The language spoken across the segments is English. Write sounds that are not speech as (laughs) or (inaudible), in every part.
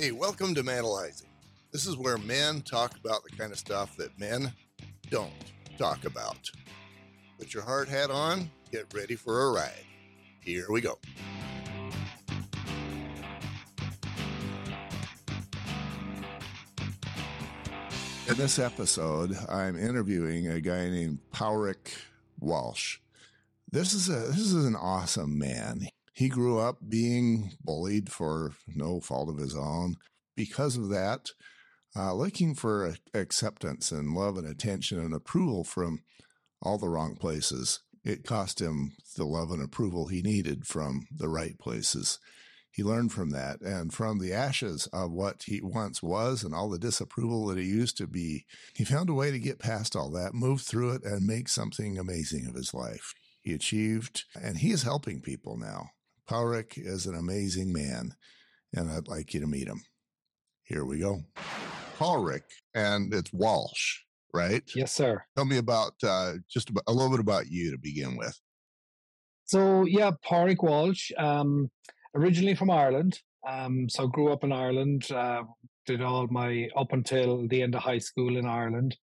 Hey, welcome to Manalizing. This is where men talk about the kind of stuff that men don't talk about. Put your hard hat on, get ready for a ride. Here we go. In this episode, I'm interviewing a guy named Padraic Walsh. This is a this is an awesome man. He grew up being bullied for no fault of his own. Because of that, uh, looking for acceptance and love and attention and approval from all the wrong places. It cost him the love and approval he needed from the right places. He learned from that and from the ashes of what he once was and all the disapproval that he used to be. He found a way to get past all that, move through it, and make something amazing of his life. He achieved, and he is helping people now. Padraic is an amazing man, and I'd like you to meet him. Here we go. Padraic, and it's Walsh, right? Yes, sir. Tell me about uh, just about, a little bit about you to begin with. So, yeah, Padraic Walsh, um, originally from Ireland. Um, so, grew up in Ireland, uh, did all my up until the end of high school in Ireland.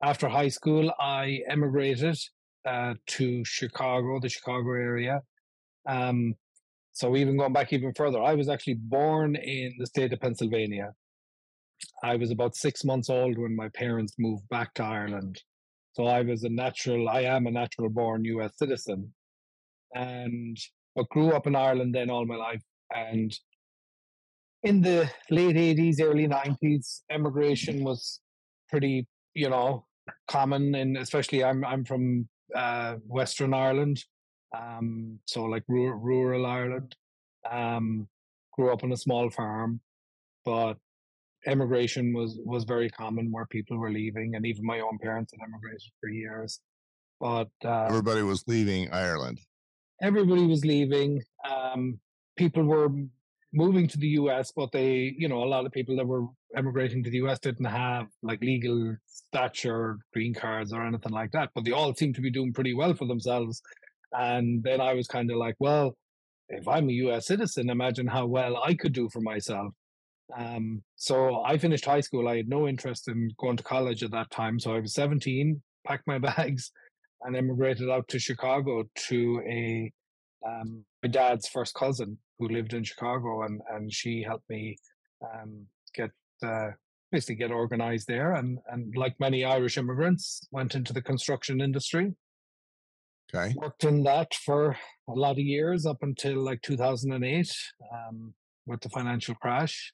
After high school, I emigrated uh, to Chicago, the Chicago area. Um, so even going back even further, I was actually born in the state of Pennsylvania. I was about six months old when my parents moved back to Ireland. So I was a natural, I am a natural born US citizen. And but grew up in Ireland then all my life. And in the late 80s, early 90s, emigration was pretty, you know, common. And especially I'm I'm from uh, Western Ireland, um, so like rural, rural Ireland. Um, grew up on a small farm, but emigration was was very common where people were leaving, and even my own parents had emigrated for years. But uh, everybody was leaving Ireland. Everybody was leaving. Um, people were moving to the US, but they, you know, a lot of people that were emigrating to the US didn't have like legal stature, green cards, or anything like that. But they all seemed to be doing pretty well for themselves. And then I was kind of like, well, if I'm a US citizen, imagine how well I could do for myself. Um, so I finished high school. I had no interest in going to college at that time. So I was 17, (laughs) packed my bags, and emigrated out to Chicago to a um, my dad's first cousin who lived in Chicago, and and she helped me um, get uh, basically get organized there, and and like many Irish immigrants, went into the construction industry. Okay. Worked in that for a lot of years up until like 2008 um, with the financial crash.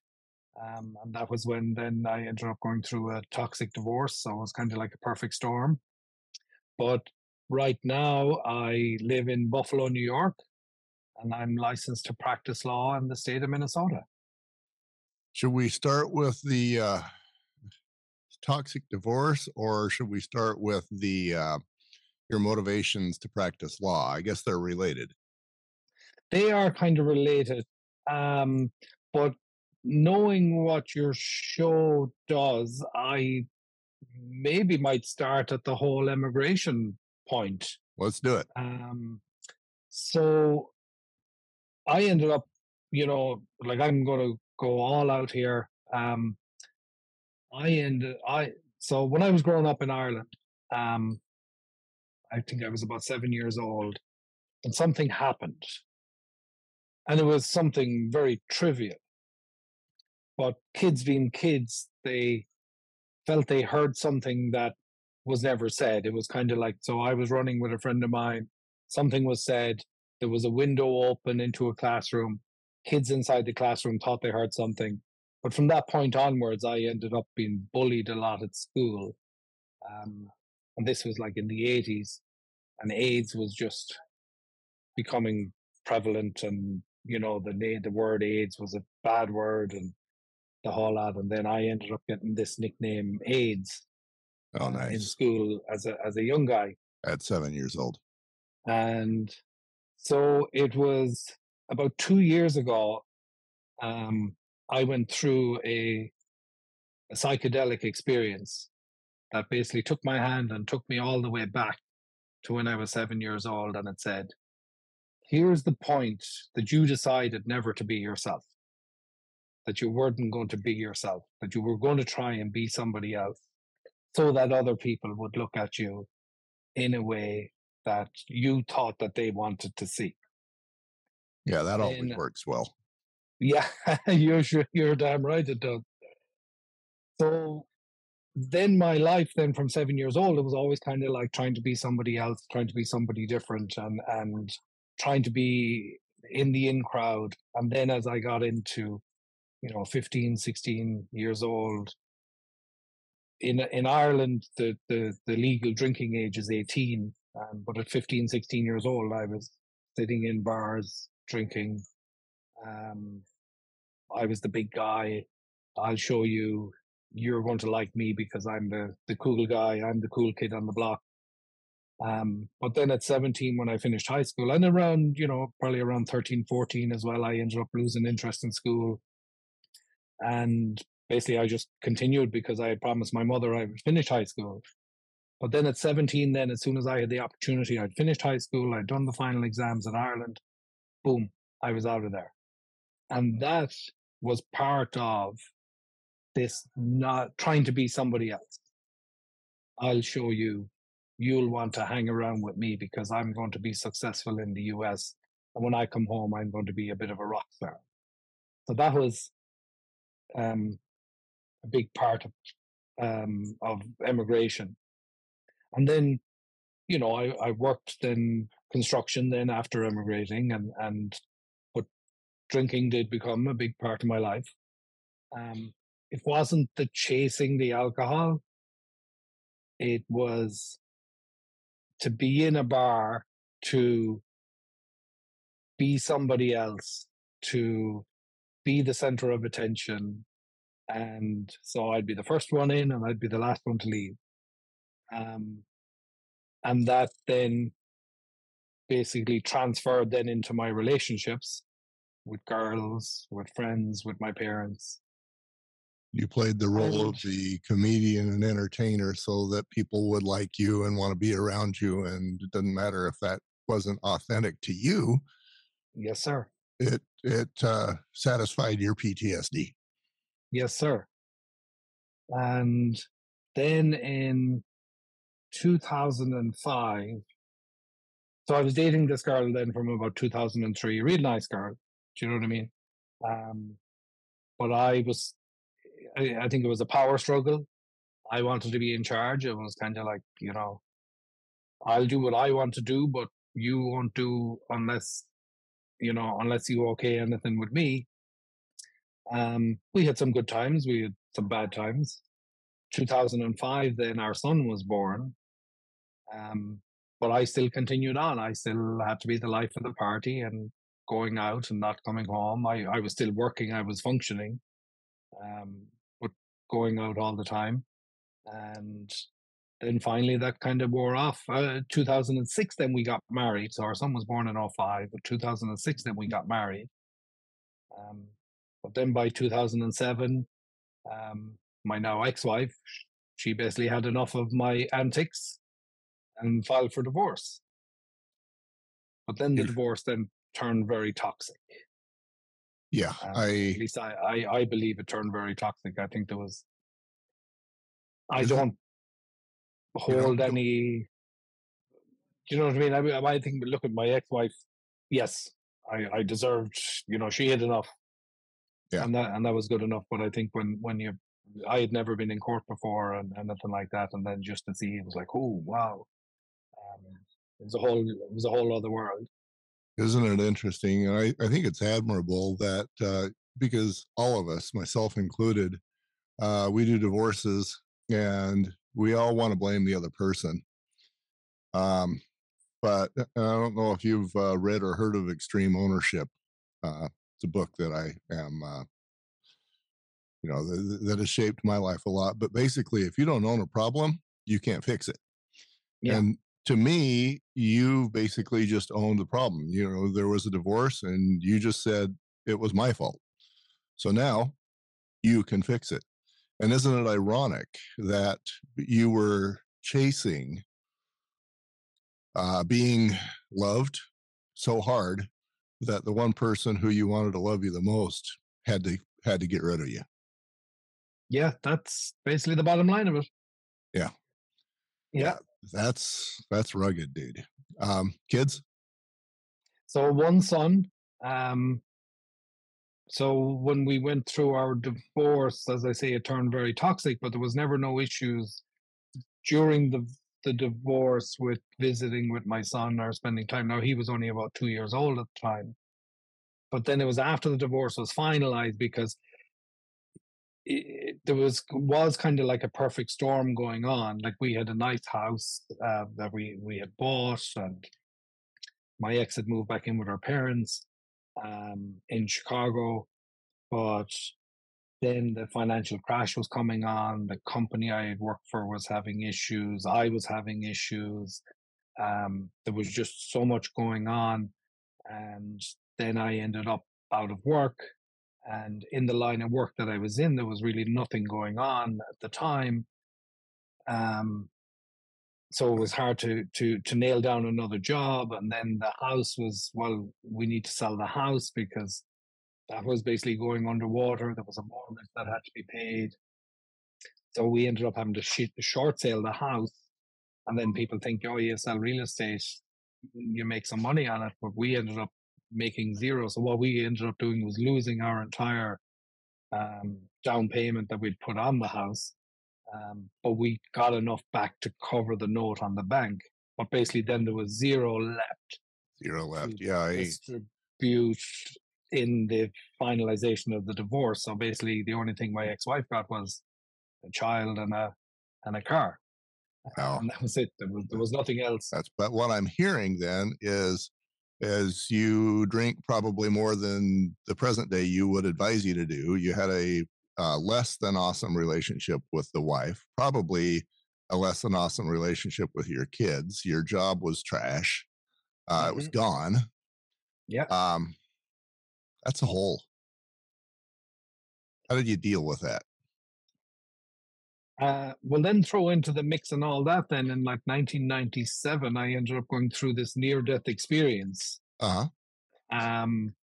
Um, and that was when then I ended up going through a toxic divorce. So it was kind of like a perfect storm. But right now, I live in Buffalo, New York, and I'm licensed to practice law in the state of Minnesota. Should we start with the uh, toxic divorce, or should we start with the uh, your motivations to practice law? I guess they're related. They are kind of related, um, but knowing what your show does, I maybe might start at the whole immigration point. Let's do it. Um, so I ended up, you know, like I'm going to go all out here. Um, I ended, I, so when I was growing up in Ireland, um, I think I was about seven years old, and something happened. And it was something very trivial. But kids being kids, they felt they heard something that was never said. It was kind of like so I was running with a friend of mine, something was said, there was a window open into a classroom. Kids inside the classroom thought they heard something. But from that point onwards, I ended up being bullied a lot at school. Um, and this was like in the 80s. And AIDS was just becoming prevalent. And, you know, the, the word AIDS was a bad word. And the whole lot. And then I ended up getting this nickname AIDS. Oh, nice. In school as a as a young guy. At seven years old. And so it was about two years ago. Um, I went through a, a psychedelic experience that basically took my hand and took me all the way back to when I was seven years old, and it said, "Here's the point that you decided never to be yourself." that you weren't going to be yourself, that you were going to try and be somebody else so that other people would look at you in a way that you thought that they wanted to see. Yeah, that always and, works well. Yeah, (laughs) you're sure you're damn right it does. So then my life then from seven years old, it was always kind of like trying to be somebody else, trying to be somebody different and and trying to be in the in crowd. And then as I got into, you know, 15, 16 years old, in in Ireland, the, the, the legal drinking age is 18. Um, but at 15, 16 years old, I was sitting in bars drinking. Um, I was the big guy. I'll show you. You're going to like me because I'm the the cool guy. I'm the cool kid on the block. Um, but then at 17, when I finished high school, and around, you know, probably around 13, 14 as well, I ended up losing interest in school. And basically, I just continued because I had promised my mother I would finish high school. But then at 17, then as soon as I had the opportunity, I'd finished high school, I'd done the final exams in Ireland, boom, I was out of there. And that was part of this not trying to be somebody else. I'll show you, you'll want to hang around with me because I'm going to be successful in the US. And when I come home, I'm going to be a bit of a rock star. So that was um, a big part of, um, of emigration and then you know I, I worked then construction then after emigrating and and but drinking did become a big part of my life um it wasn't the chasing the alcohol it was to be in a bar to be somebody else to be the center of attention and so i'd be the first one in and i'd be the last one to leave um, and that then basically transferred then into my relationships with girls, with friends, with my parents. You played the role of the comedian and entertainer so that people would like you and want to be around you. And it doesn't matter if that wasn't authentic to you. Yes, sir. It it uh, satisfied your PTSD. Yes, sir. And then in 2005. So I was dating this girl then from about 2003, real nice girl. Do you know what I mean? Um, but I was, I, think it was a power struggle. I wanted to be in charge. It was kind of like, you know, I'll do what I want to do, but you won't do unless, you know, unless you okay anything with me. Um, we had some good times. We had some bad times. 2005, then our son was born. Um, but I still continued on. I still had to be the life of the party and going out and not coming home. I, I was still working, I was functioning, um, going out all the time. And then finally that kind of wore off. Uh, 2006, then we got married. So our son was born in 05, but 2006, then we got married. Um, but then by 2007, um, my now ex wife, she basically had enough of my antics and filed for divorce. But then the divorce then turned very toxic. Yeah, um, I at least I, I I believe it turned very toxic. I think there was. I don't hold any. Do you know what I mean? I, I think look at my ex-wife. Yes, I I deserved. You know, she had enough. Yeah, and that and that was good enough. But I think when when you, I had never been in court before and and nothing like that, and then just to see it was like, oh wow, it was a whole it was a whole other world. Isn't it interesting? And I, I think it's admirable that uh, because all of us, myself included, uh, we do divorces and we all want to blame the other person. Um, but uh, I don't know if you've uh, read or heard of Extreme Ownership. Uh, it's a book that I am, uh, you know, th- that has shaped my life a lot. But basically, if you don't own a problem, you can't fix it. Yeah. And to me, you basically just owned the problem. You know, there was a divorce and you just said it was my fault. So now you can fix it. And isn't it ironic that you were chasing uh, being loved so hard that the one person who you wanted to love you the most had to had to get rid of you. Yeah, that's basically the bottom line of it. Yeah. Yeah. That's that's rugged, dude. Um, kids? So one son. Um, so when we went through our divorce, as I say, it turned very toxic, but there was never no issues during the the divorce with visiting with my son or spending time. Now he was only about two years old at the time. But then it was after the divorce was finalized because it, there was was kind of like a perfect storm going on. Like we had a nice house uh, that we we had bought, and my ex had moved back in with her parents um, in Chicago, but then the financial crash was coming on. The company I had worked for was having issues. I was having issues. Um, there was just so much going on, and then I ended up out of work and in the line of work that I was in, there was really nothing going on at the time. Um, so it was hard to to to nail down another job. And then the house was well, we need to sell the house because that was basically going underwater. There was a mortgage that had to be paid. So we ended up having to short sale the house. And then people think, oh, you sell real estate, you make some money on it. But we ended up making zero. So what we ended up doing was losing our entire um, down payment that we'd put on the house. Um, but we got enough back to cover the note on the bank. But basically, then there was zero left. Zero left. Yeah. I... Distribute in the finalization of the divorce. So basically, the only thing my ex-wife got was a child and a and a car. Wow. And that was it. There was, there was nothing else. That's but what I'm hearing then is as you drink probably more than the present day you would advise you to do. You had a uh, less than awesome relationship with the wife, probably a less than awesome relationship with your kids. Your job was trash. Uh, mm-hmm. It was mm-hmm. gone. Yeah. Um, that's a hole. How did you deal with that? Uh, well, then throw into the mix and all that. Then in like 1997, I ended up going through this near-death experience. Uh huh. Um,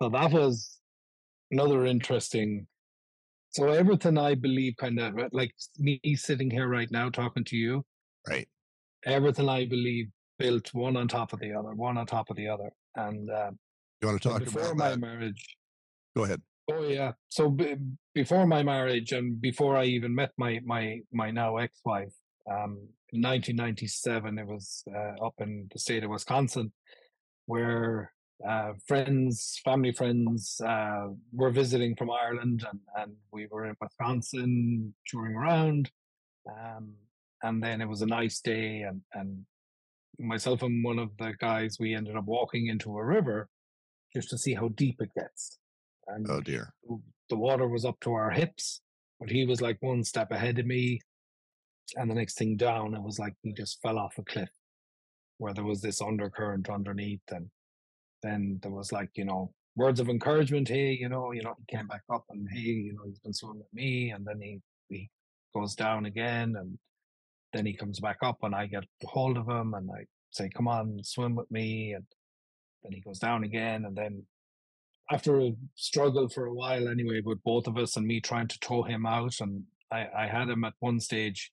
so that was another interesting. So everything I believe, kind of like me sitting here right now talking to you, right? Everything I believe built one on top of the other, one on top of the other, and uh, you want to talk before about my that? marriage. Go ahead. Oh yeah. So b- before my marriage and before I even met my my my now ex-wife, um, in 1997, it was uh, up in the state of Wisconsin, where uh, friends, family friends, uh, were visiting from Ireland, and and we were in Wisconsin touring around, um, and then it was a nice day, and and myself and one of the guys we ended up walking into a river just to see how deep it gets and oh dear. The water was up to our hips, but he was like one step ahead of me. And the next thing down, it was like he just fell off a cliff where there was this undercurrent underneath. And then there was like, you know, words of encouragement. Hey, you know, you know, he came back up and hey, you know, he's been swimming with me. And then he, he goes down again and then he comes back up and I get hold of him and I say, come on, swim with me. And then he goes down again. And then after a struggle for a while anyway with both of us and me trying to tow him out and I, I had him at one stage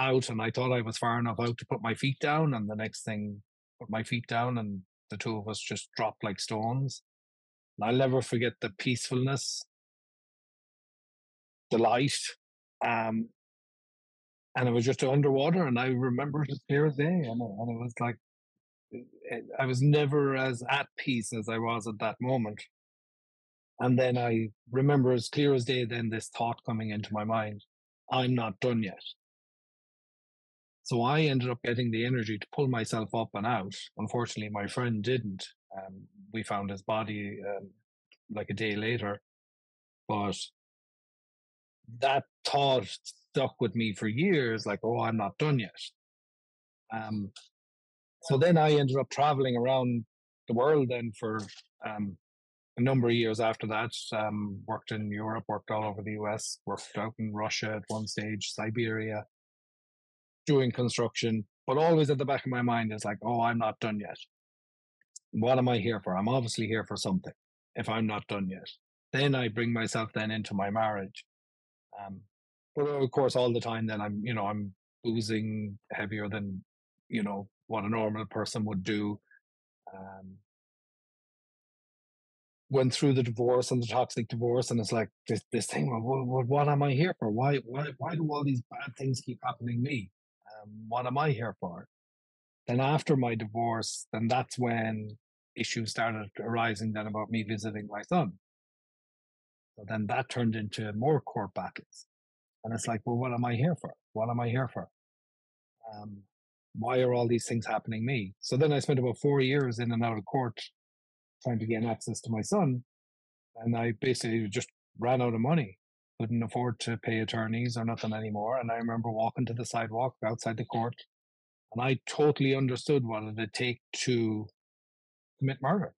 out and I thought I was far enough out to put my feet down and the next thing put my feet down and the two of us just dropped like stones. And I'll never forget the peacefulness, the light, um, and it was just underwater and I remember it as clear as day and, and it was like I was never as at peace as I was at that moment. And then I remember as clear as day then this thought coming into my mind I'm not done yet. So I ended up getting the energy to pull myself up and out. Unfortunately, my friend didn't. Um, we found his body um, like a day later. But that thought stuck with me for years like, oh, I'm not done yet. Um, so then I ended up traveling around the world then for um, a number of years after that, um, worked in Europe, worked all over the US, worked out in Russia at one stage, Siberia, doing construction. But always at the back of my mind is like, oh, I'm not done yet. What am I here for? I'm obviously here for something if I'm not done yet. Then I bring myself then into my marriage. Um, but of course, all the time, then I'm, you know, I'm boozing heavier than, you know, what a normal person would do. Um, went through the divorce and the toxic divorce, and it's like this this thing. Well, what, what am I here for? Why why why do all these bad things keep happening to me? Um, what am I here for? Then after my divorce, then that's when issues started arising then about me visiting my son. So then that turned into more court battles. And it's like, well, what am I here for? What am I here for? Um, why are all these things happening me? So then I spent about four years in and out of court trying to gain access to my son. And I basically just ran out of money, couldn't afford to pay attorneys or nothing anymore. And I remember walking to the sidewalk outside the court, and I totally understood what it would take to commit murder.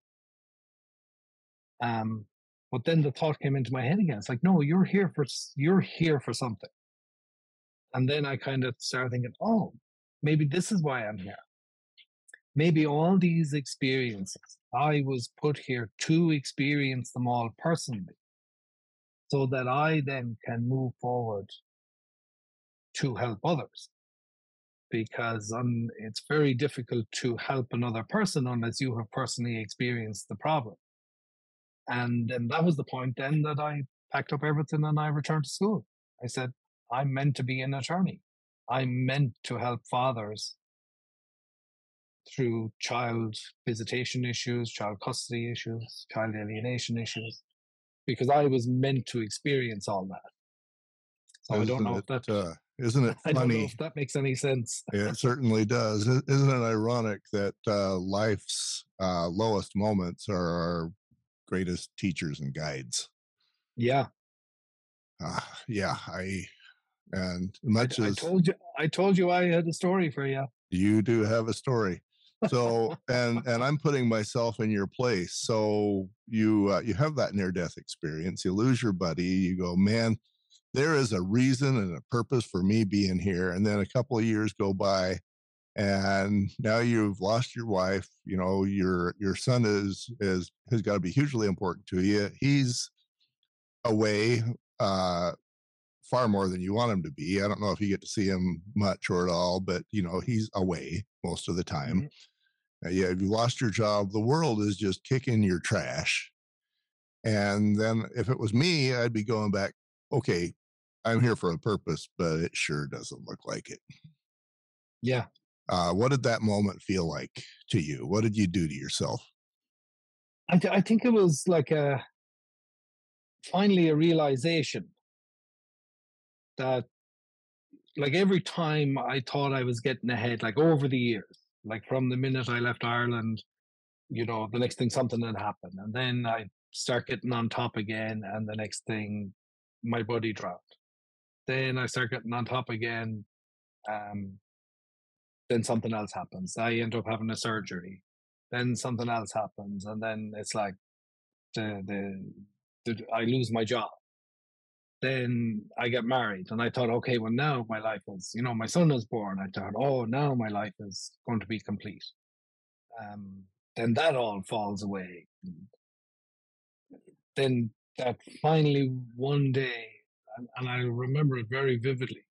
Um, but then the thought came into my head again. It's like, no, you're here for you're here for something. And then I kind of started thinking, oh, maybe this is why I'm here. Maybe all these experiences, I was put here to experience them all personally so that I then can move forward to help others. Because um, it's very difficult to help another person unless you have personally experienced the problem. And then that was the point then that I packed up everything and I returned to school. I said, I'm meant to be an attorney. I'm meant to help fathers through child visitation issues, child custody issues, child alienation issues, because I was meant to experience all that. So isn't I don't know it, if that uh, isn't it funny? (laughs) I don't know if that makes any sense. it certainly does. Isn't it ironic that uh, life's uh, lowest moments are our greatest teachers and guides? Yeah. Uh, yeah, I and much I, as I told you, I told you I had a story for you. You do have a story so and and i'm putting myself in your place. So you uh, you have that near death experience you lose your buddy you go man there is a reason and a purpose for me being here. And then a couple of years go by and now you've lost your wife you know your your son is is has got to be hugely important to you. He's away uh far more than you want him to be. I don't know if you get to see him much or at all but you know he's away most of the time Uh, yeah, if you lost your job, the world is just kicking your trash. And then if it was me, I'd be going back, okay, I'm here for a purpose, but it sure doesn't look like it. Yeah. Uh, what did that moment feel like to you? What did you do to yourself? I, th- I think it was like a finally a realization that like every time I thought I was getting ahead, like over the years, like from the minute I left Ireland, you know, the next thing something had happened. And then I start getting on top again, and the next thing my body dropped. Then I start getting on top again. Um, then something else happens. I end up having a surgery. Then something else happens, and then it's like the the, the I lose my job then I get married and I thought, okay, well now my life is, you know, my son is born. I thought, oh, now my life is going to be complete. Um, then that all falls away. Then that finally one day, and, and I remember it very vividly,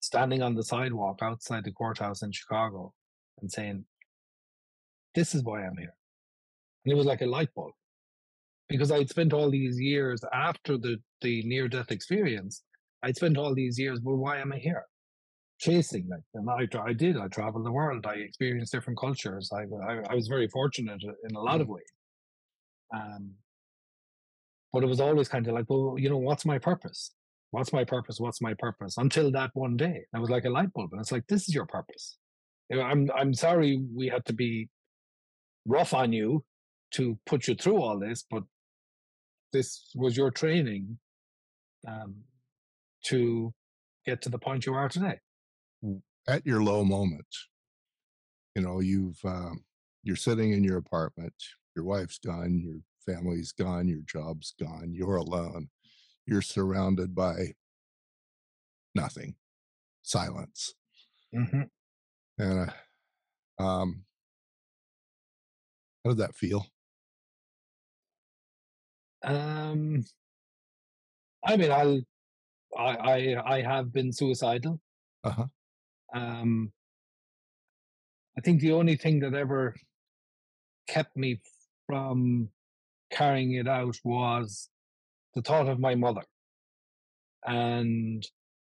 standing on the sidewalk outside the courthouse in Chicago and saying, this is why I'm here. And it was like a light bulb because I'd spent all these years after the, the near death experience, I'd spent all these years, well, why am I here? Chasing like, and I, I did. I traveled the world. I experienced different cultures. I, I, I was very fortunate in a lot of mm. ways. Um, but it was always kind of like, well, you know, what's my purpose? What's my purpose? What's my purpose? Until that one day, I was like a light bulb, and it's like, this is your purpose. You know, I'm I'm sorry we had to be rough on you to put you through all this, but this was your training um, to get to the point you are today. At your low moment, you know, you've um, you're sitting in your apartment. Your wife's gone. Your family's gone. Your job's gone. You're alone. You're surrounded by nothing, silence, mm-hmm. and uh, um, how did that feel? Um, I mean, I'll, I, I, I have been suicidal. Uh huh. Um, I think the only thing that ever kept me from carrying it out was the thought of my mother. And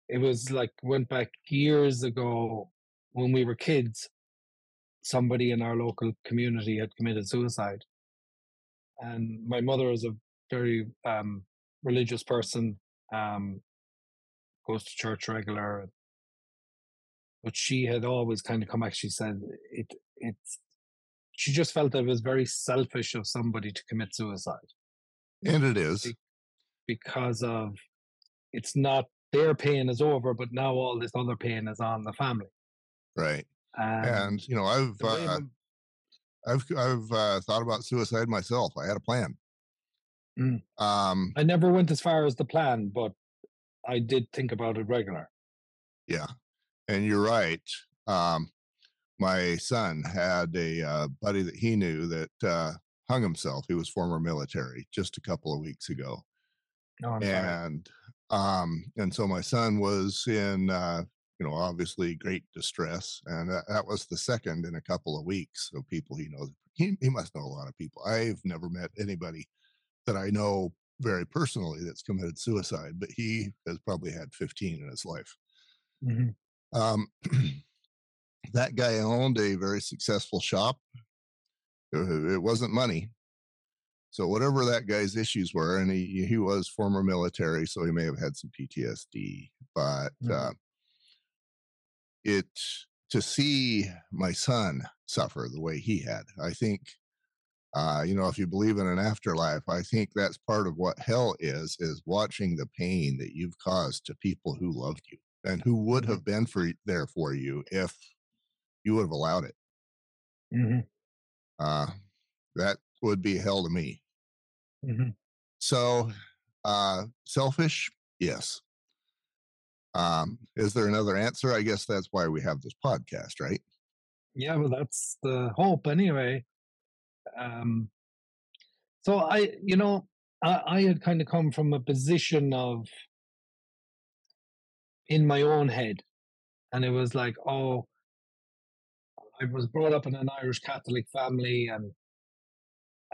it was like went back years ago when we were kids. Somebody in our local community had committed suicide, and my mother is a very um, religious person. Um, goes to church regular, but she had always kind of come back. She said it. It's. She just felt that it was very selfish of somebody to commit suicide. And it is because of it's not their pain is over, but now all this other pain is on the family. Right. And, and you know, I've uh, I've I've uh, thought about suicide myself. I had a plan. Mm. Um, I never went as far as the plan, but I did think about it regular. Yeah, and you're right. Um, my son had a uh, buddy that he knew that uh, hung himself. He was former military just a couple of weeks ago, oh, and um, and so my son was in uh, you know obviously great distress, and that, that was the second in a couple of weeks of people he knows. He he must know a lot of people. I've never met anybody that I know very personally that's committed suicide, but he has probably had 15 in his life. Mm-hmm. Um, (clears throat) that guy owned a very successful shop. It wasn't money. So whatever that guy's issues were, and he he was former military, so he may have had some PTSD. But mm-hmm. uh, it to see my son suffer the way he had, I think uh, you know, if you believe in an afterlife, I think that's part of what hell is, is watching the pain that you've caused to people who loved you and who would mm-hmm. have been for there for you if you would have allowed it. Mm-hmm. Uh, that would be hell to me. Mm-hmm. So, uh, selfish, yes. Um, is there another answer? I guess that's why we have this podcast, right? Yeah, well, that's the hope anyway. Um, so I, you know, I, I had kind of come from a position of in my own head, and it was like, oh, I was brought up in an Irish Catholic family, and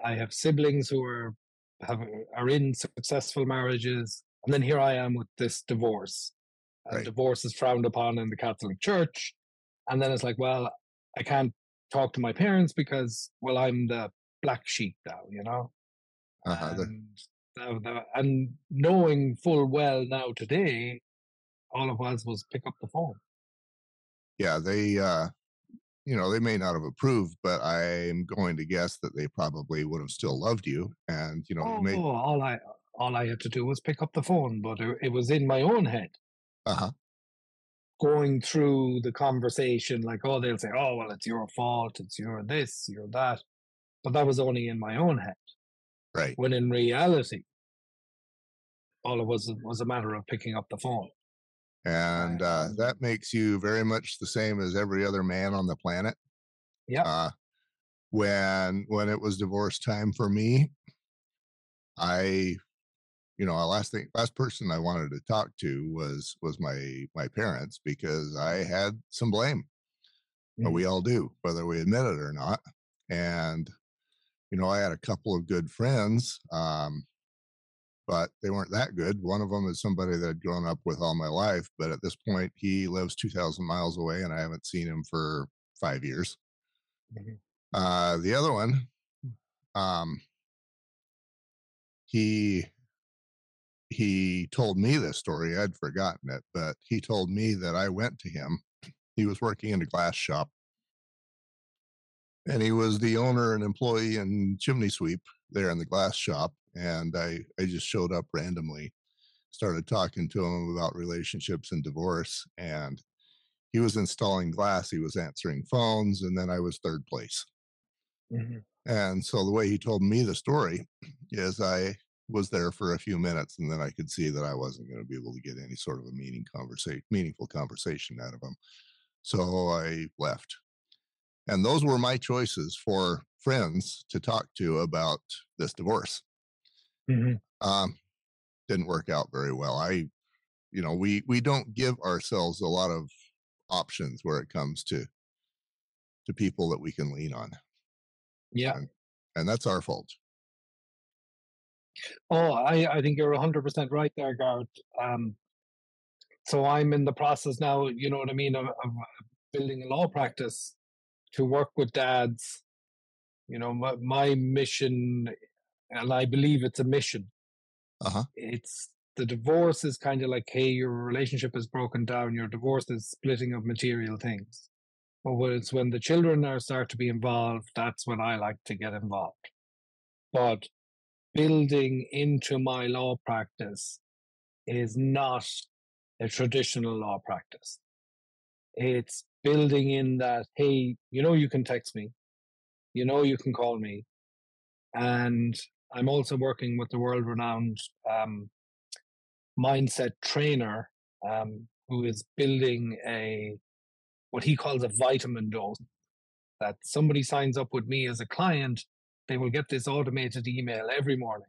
I have siblings who are have are in successful marriages, and then here I am with this divorce. And right. divorce is frowned upon in the Catholic Church, and then it's like, well, I can't talk to my parents because well i'm the black sheep now you know? Uh-huh. and, and knowing full well now today all it was was pick up the phone. Yeah they uh you know they may not have approved but i'm going to guess that they probably would have still loved you and you know oh, may... all i all i had to do was pick up the phone but it, it was in my own head. Uh-huh going through the conversation like oh they'll say oh well it's your fault it's your this your that but that was only in my own head. Right. When in reality all it was was a matter of picking up the phone. And uh, that makes you very much the same as every other man on the planet. Yeah uh, when when it was divorce time for me i you know, last thing, last person I wanted to talk to was was my my parents because I had some blame. Mm. We all do, whether we admit it or not. And you know, I had a couple of good friends, um, but they weren't that good. One of them is somebody that I'd grown up with all my life, but at this point, he lives two thousand miles away, and I haven't seen him for five years. Mm-hmm. Uh, the other one, um, he he told me this story. I'd forgotten it, but he told me that I went to him. He was working in a glass shop, and he was the owner and employee and chimney sweep there in the glass shop. And I, I just showed up randomly, started talking to him about relationships and divorce. And he was installing glass, he was answering phones, and then I was third place. Mm-hmm. And so the way he told me the story is I was there for a few minutes and then I could see that I wasn't going to be able to get any sort of a meaning conversation, meaningful conversation out of him. So I left. And those were my choices for friends to talk to about this divorce. Mhm. Um, didn't work out very well. I, you know, we we don't give ourselves a lot of options where it comes to to people that we can lean on, Yeah. and that's our fault. Oh, I, I think you're 100% right there, Gareth. Um, so I'm in the process now, you know what I mean, of, of building a law practice to work with dads. You know, my, my mission, and I believe it's a mission, Uh huh. it's the divorce is kind of like, hey, your relationship is broken down, your divorce is splitting of material things. But when it's when the children are start to be involved, that's when I like to get involved. But building into my law practice is not a traditional law practice. It's building in that, hey, you know, you can text me, you know, you can call me. And I'm also working with the world renowned um, mindset trainer um, who is building a what he calls a vitamin dose that somebody signs up with me as a client they will get this automated email every morning.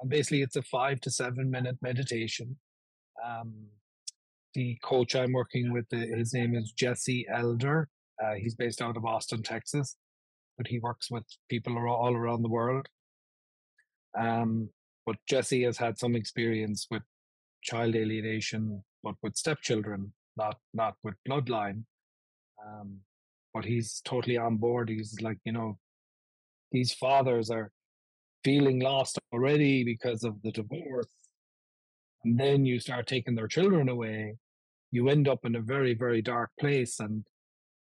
And basically it's a five to seven minute meditation. Um, the coach i'm working with uh, his name is jesse elder. Uh, he's based out of austin texas but he works with people all around the world. Um, but jesse has had some experience with child alienation but with stepchildren not not with bloodline. Um, but he's totally on board. He's like you know these fathers are feeling lost already because of the divorce and then you start taking their children away you end up in a very very dark place and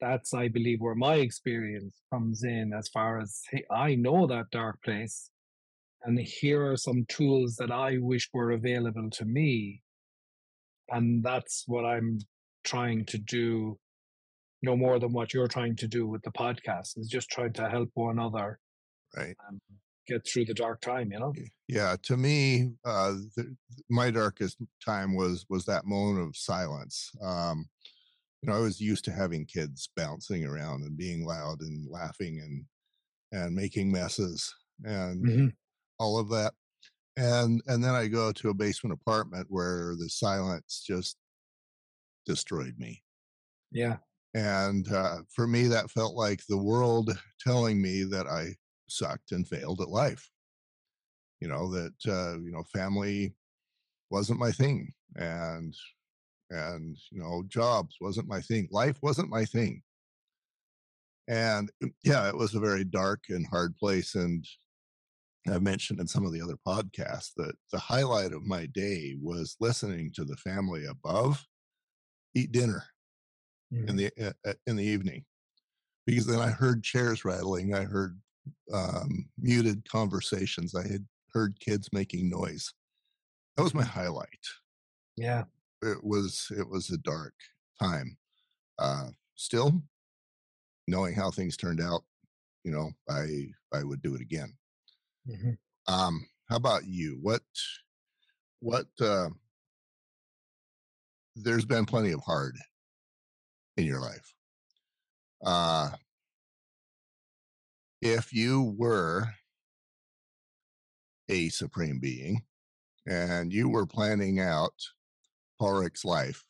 that's i believe where my experience comes in as far as hey, i know that dark place and here are some tools that i wish were available to me. And that's what i'm trying to do no more than what you're trying to do with the podcast is just trying to help one another Right. um, get through the dark time you know Yeah. To me, uh, the, my darkest time was was that moment of silence. Um, you know, I was used to having kids bouncing around and being loud and laughing and and making messes and Mhm. all of that. And and then I go to a basement apartment where the silence just destroyed me. yeah And uh, for me, that felt like the world telling me that I sucked and failed at life. You know that uh, you know family wasn't my thing, and and you know jobs wasn't my thing. Life wasn't my thing. And (clears throat) yeah, it was a very dark and hard place. And I've mentioned in some of the other podcasts that the highlight of my day was listening to the family above eat dinner in Mhm. the uh, uh, in the evening because then I heard chairs rattling. I heard um, muted conversations. I had heard kids making noise. That was my highlight. yeah It was it was a dark time. Uh, still, knowing how things turned out, you know, I I would do it again. Mhm. Um, how about you? What what? Uh, there's been plenty of hard in your life. Uh, if you were a supreme being and you were planning out Padraic's life,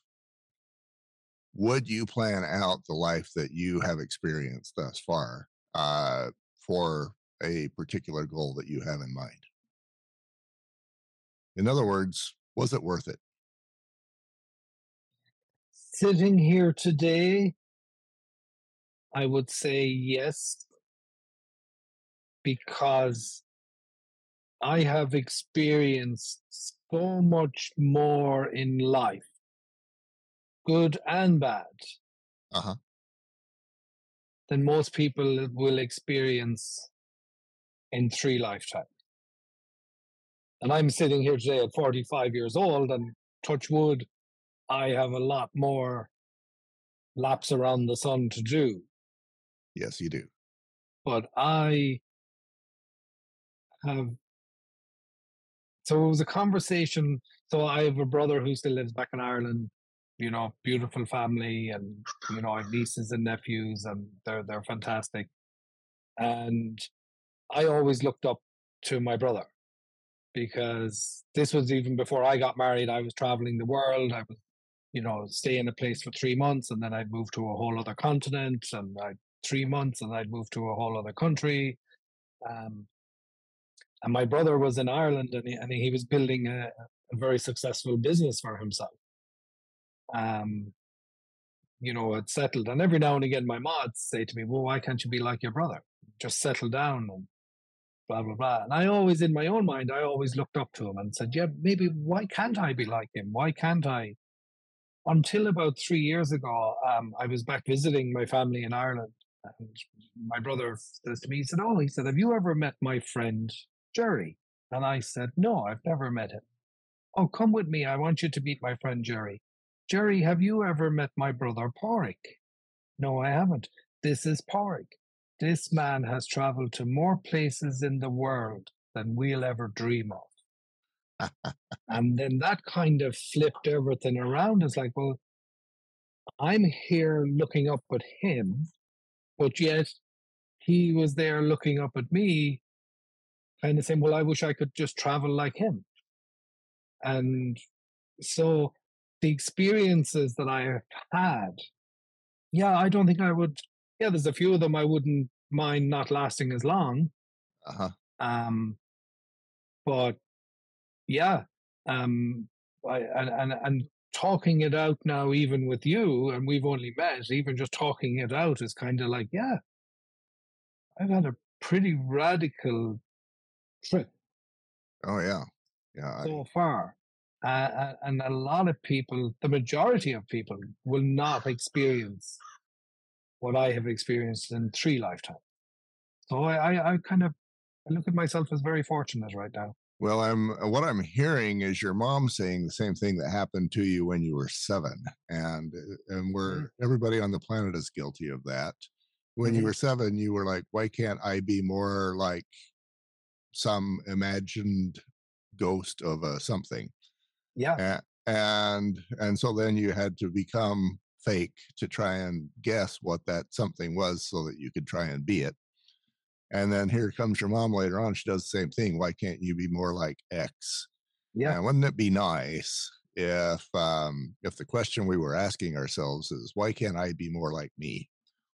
would you plan out the life that you have experienced thus far uh, for a particular goal that you have in mind? In other words, was it worth it? sitting here today i would say yes because i have experienced so much more in life good and bad Uh huh. than most people will experience in three lifetimes. And I'm sitting here today at 45 years old, and touch wood, I have a lot more laps around the sun to do. Yes, you do. But I have. So it was a conversation. So I have a brother who still lives back in Ireland. You know, beautiful family, and you know, I have nieces and nephews, and they're they're fantastic. And I always looked up to my brother. because this was even before I got married. I was traveling the world. I was, you know, stay in a place for three months and then I'd move to a whole other continent and I'd three months and I'd move to a whole other country. Um, and my brother was in Ireland and he, and he was building a, a very successful business for himself. Um, you know, had settled. And every now and again, my mods say to me, Well, why can't you be like your brother? Just settle down and blah, blah, blah. And I always, in my own mind, I always looked up to him and said, Yeah, maybe why can't I be like him? Why can't I? Until about three years ago, um, I was back visiting my family in Ireland. And my brother says to me, he said, Oh, he said, Have you ever met my friend Jerry? And I said, No, I've never met him. Oh, come with me. I want you to meet my friend Jerry. Jerry, have you ever met my brother Padraic? No, I haven't. This is Padraic. This man has traveled to more places in the world than we'll ever dream of. and then that kind of flipped everything around. It's like, well, I'm here looking up at him, but yet he was there looking up at me, kind of saying, well, I wish I could just travel like him. And so the experiences that I have had, yeah, I don't think I would. Yeah, there's a few of them I wouldn't mind not lasting as long. Uh-huh. Um, but yeah, um, I, and, and and talking it out now, even with you, and we've only met, even just talking it out is kind of like, yeah, I've had a pretty radical trip. Oh yeah, yeah. So far, uh, and a lot of people, the majority of people, will not experience what I have experienced in three lifetimes. So I, I, I kind of I look at myself as very fortunate right now. Well, I'm uh, what I'm hearing is your mom saying the same thing that happened to you when you were seven, and uh, and we're mm-hmm. everybody on the planet is guilty of that. When mm-hmm. you were seven, you were like, "Why can't I be more like some imagined ghost of a something?" Yeah. And and so then you had to become fake to try and guess what that something was so that you could try and be it. And then here comes your mom later on. She does the same thing. Why can't you be more like X? Yeah. And wouldn't it be nice if um, if the question we were asking ourselves is why can't I be more like me?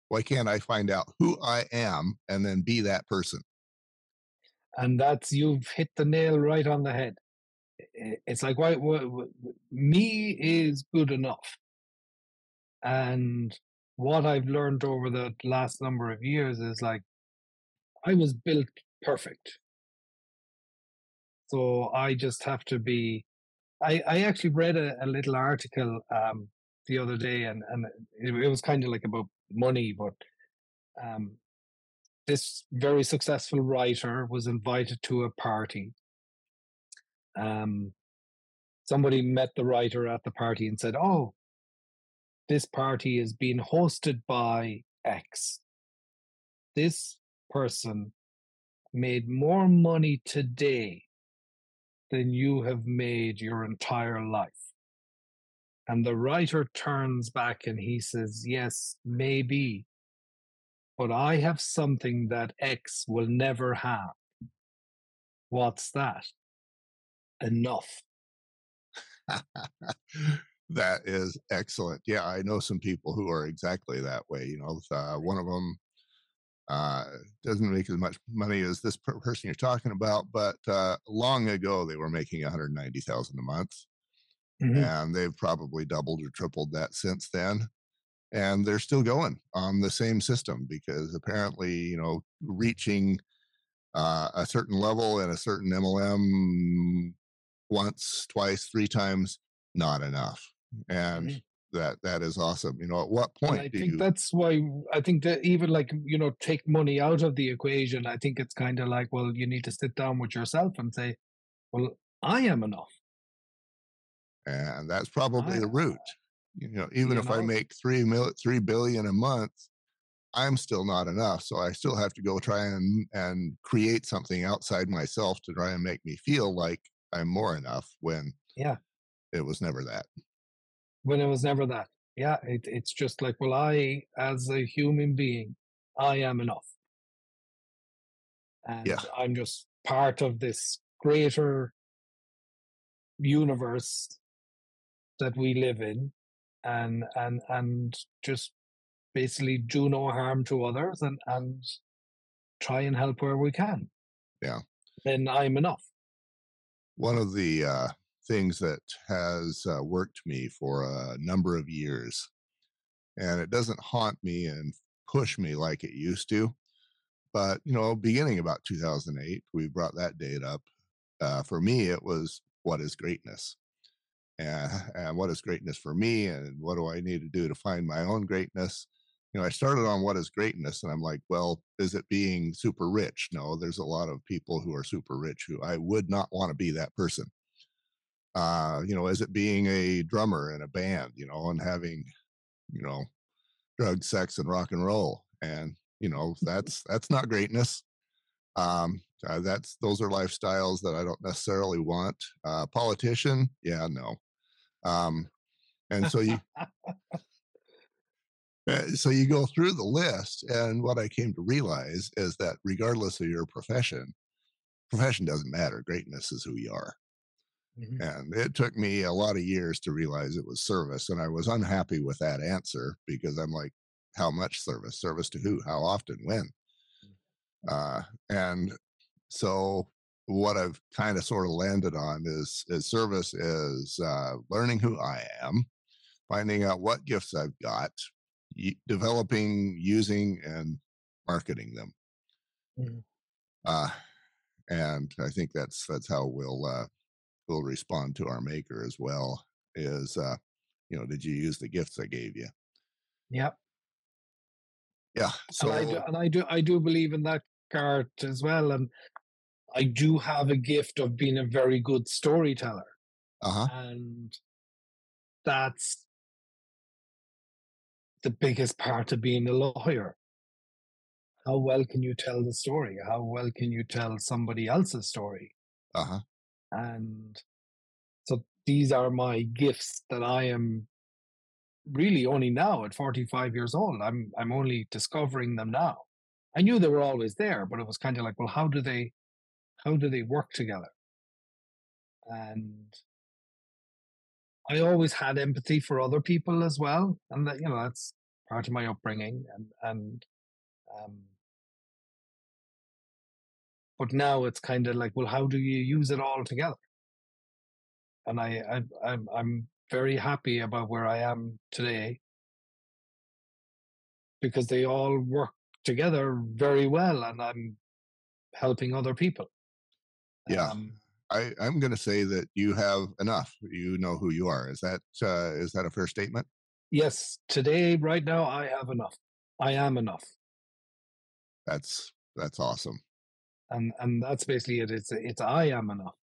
Why can't I find out who I am and then be that person? And that's you've hit the nail right on the head. It's like why, why, me is good enough. And what i've learned over the last number of years is like i was built perfect. So i just have to be i i actually read a, a little article um the other day and and it, it was kind of like about money but um this very successful writer was invited to a party um, somebody met the writer at the party and said, "Oh, this party is being hosted by X. This person made more money today than you have made your entire life." And the writer turns back and he says, Yes, maybe, but I have something that X will never have. What's that? enough. (laughs) that is excellent. Yeah, I know some people who are exactly that way. You know, uh, one of them uh, doesn't make as much money as this per- person you're talking about, but uh, long ago they were making 190,000 a month, mm-hmm. and they've probably doubled or tripled that since then. And they're still going on the same system because apparently, you know, reaching uh, a certain level and a certain MLM once, twice, three times, not enough. And mm-hmm. that that is awesome. You know, at what point and I think you... that's why I think that even like, you know, take money out of the equation, I think it's kind of like, well, you need to sit down with yourself and say, Well, I am enough. And that's probably I, the root. You know, even you if know? I make three mil three billion a month, I'm still not enough. So I still have to go try and and create something outside myself to try and make me feel like I'm more enough when yeah it was never that. When it was never that. Yeah, it, it's just like, well, I, as a human being, I am enough. And yeah. I'm just part of this greater universe that we live in and and and just basically do no harm to others and and try and help where we can Yeah. then i'm enough One of the uh, things that has uh, worked me for a number of years, and it doesn't haunt me and push me like it used to, but you know, beginning about 2008, we brought that date up. Uh, for me, it was what is greatness, and, and what is greatness for me, and what do I need to do to find my own greatness. You know, I started on what is greatness, and I'm like, well, is it being super rich? No, there's a lot of people who are super rich who I would not want to be that person. Uh, you know, is it being a drummer in a band, you know, and having, you know, drug, sex, and rock and roll? And, you know, that's that's not greatness. Um, uh, that's those are lifestyles that I don't necessarily want. Uh, politician, yeah, no. Um, and so you uh, (laughs) so you go through the list, and what I came to realize is that regardless of your profession, profession doesn't matter. Greatness is who you are. Mhm. And it took me a lot of years to realize it was service. And I was unhappy with that answer because I'm like, how much service? Service to who? How often? When? Uh, and so what I've kind of sort of landed on is, is service is uh, learning who I am, finding out what gifts I've got, y- developing, using, and marketing them. Mhm. Uh, and I think that's that's how we'll uh, we'll respond to our maker as well. Is uh, you know, did you use the gifts I gave you? yep Yeah. So and I do, and I do I do believe in that card as well. And I do have a gift of being a very good storyteller, uh huh. and that's the biggest part of being a lawyer. How well can you tell the story? How well can you tell somebody else's story? Uh huh. And so these are my gifts that I am really only now at 45 years old. I'm I'm only discovering them now. I knew they were always there, but it was kind of like, well, how do they how do they work together? And I always had empathy for other people as well. And that, you know, that's part of my upbringing and and um but now it's kind of like, well, how do you use it all together? And I, I I'm I'm very happy about where I am today because they all work together very well and I'm helping other people. Yeah. Um, I, I'm going to say that you have enough. You know who you are. Is that uh, is that a fair statement? yes, today, right now, I have enough. I am enough. That's that's awesome. And and that's basically it. It's it's I am enough.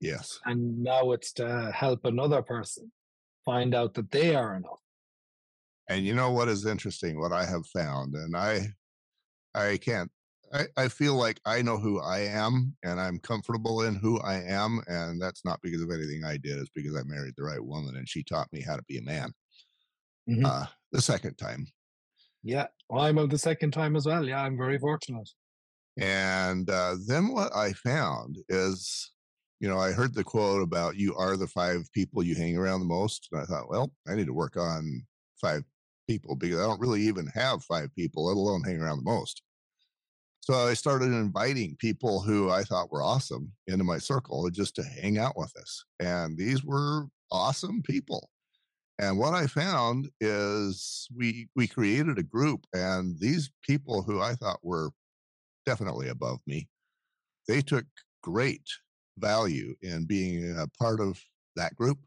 Yes. And now it's to help another person find out that they are enough. And you know what is interesting? What I have found, and I I can't. I, I feel like I know who I am and I'm comfortable in who I am. And that's not because of anything I did. It's because I married the right woman and she taught me how to be a man Mhm. uh, the second time. Yeah. Well, I'm of the second time as well. Yeah, I'm very fortunate. And uh, then what I found is, you know, I heard the quote about you are the five people you hang around the most. And I thought, well, I need to work on five people because I don't really even have five people, let alone hang around the most. So I started inviting people who I thought were awesome into my circle just to hang out with us. And these were awesome people. And what I found is we we created a group and these people who I thought were definitely above me, they took great value in being a part of that group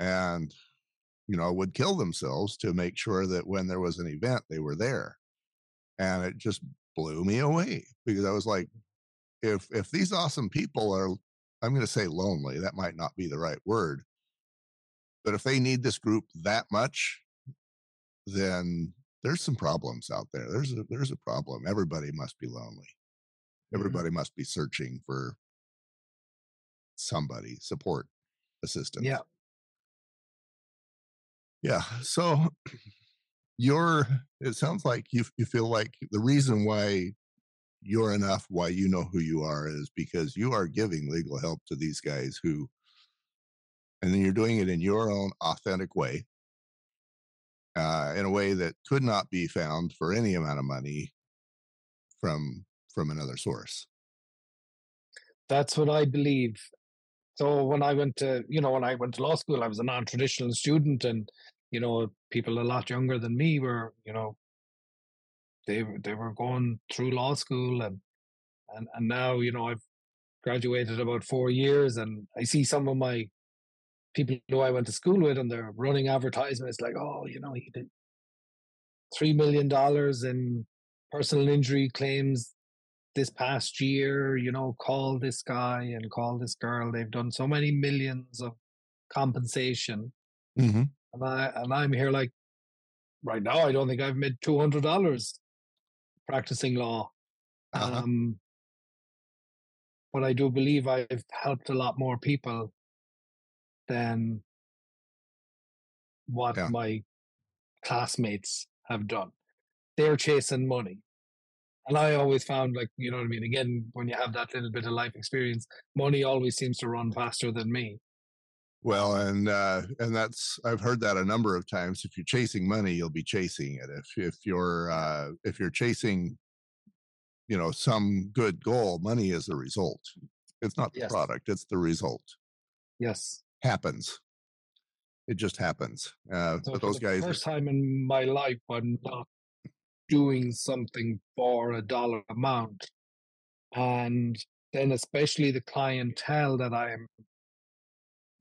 and you know would kill themselves to make sure that when there was an event they were there and it just blew me away because i was like if if these awesome people are i'm going to say lonely that might not be the right word but if they need this group that much then there's some problems out there there's a there's a problem everybody must be lonely Mhm. everybody must be searching for somebody support assistance Yeah. yeah so you're it sounds like you you feel like the reason why you're enough, why you know who you are, is because you are giving legal help to these guys who, and then you're doing it in your own authentic way, uh, in a way that could not be found for any amount of money from from another source. That's what I believe. So when I went to, you know, when I went to law school, I was a non-traditional student, and you know, people a lot younger than me were, you know, they they were going through law school, and and and now, you know, I've graduated about four years, and I see some of my people who I went to school with, and they're running advertisements like, oh, you know, he did three million dollars in personal injury claims this past year, you know, call this guy and call this girl. They've done so many millions of compensation. Mm-hmm. And I and I'm here like right now I don't think I've made two hundred dollars practicing law. Uh-huh. Um but I do believe I've helped a lot more people than what Yeah. my classmates have done. They're chasing money. And I always found like, you know what I mean? Again, when you have that little bit of life experience, money always seems to run faster than me. Well, and uh, and that's I've heard that a number of times. If you're chasing money, you'll be chasing it. If if you're uh, if you're chasing, you know, some good goal, money is the result. It's not the Yes. product; it's the result. Yes. Happens. It just happens. Uh, So but those the guys, first time in my life, I'm not doing something for a dollar amount. And then especially the clientele that I'm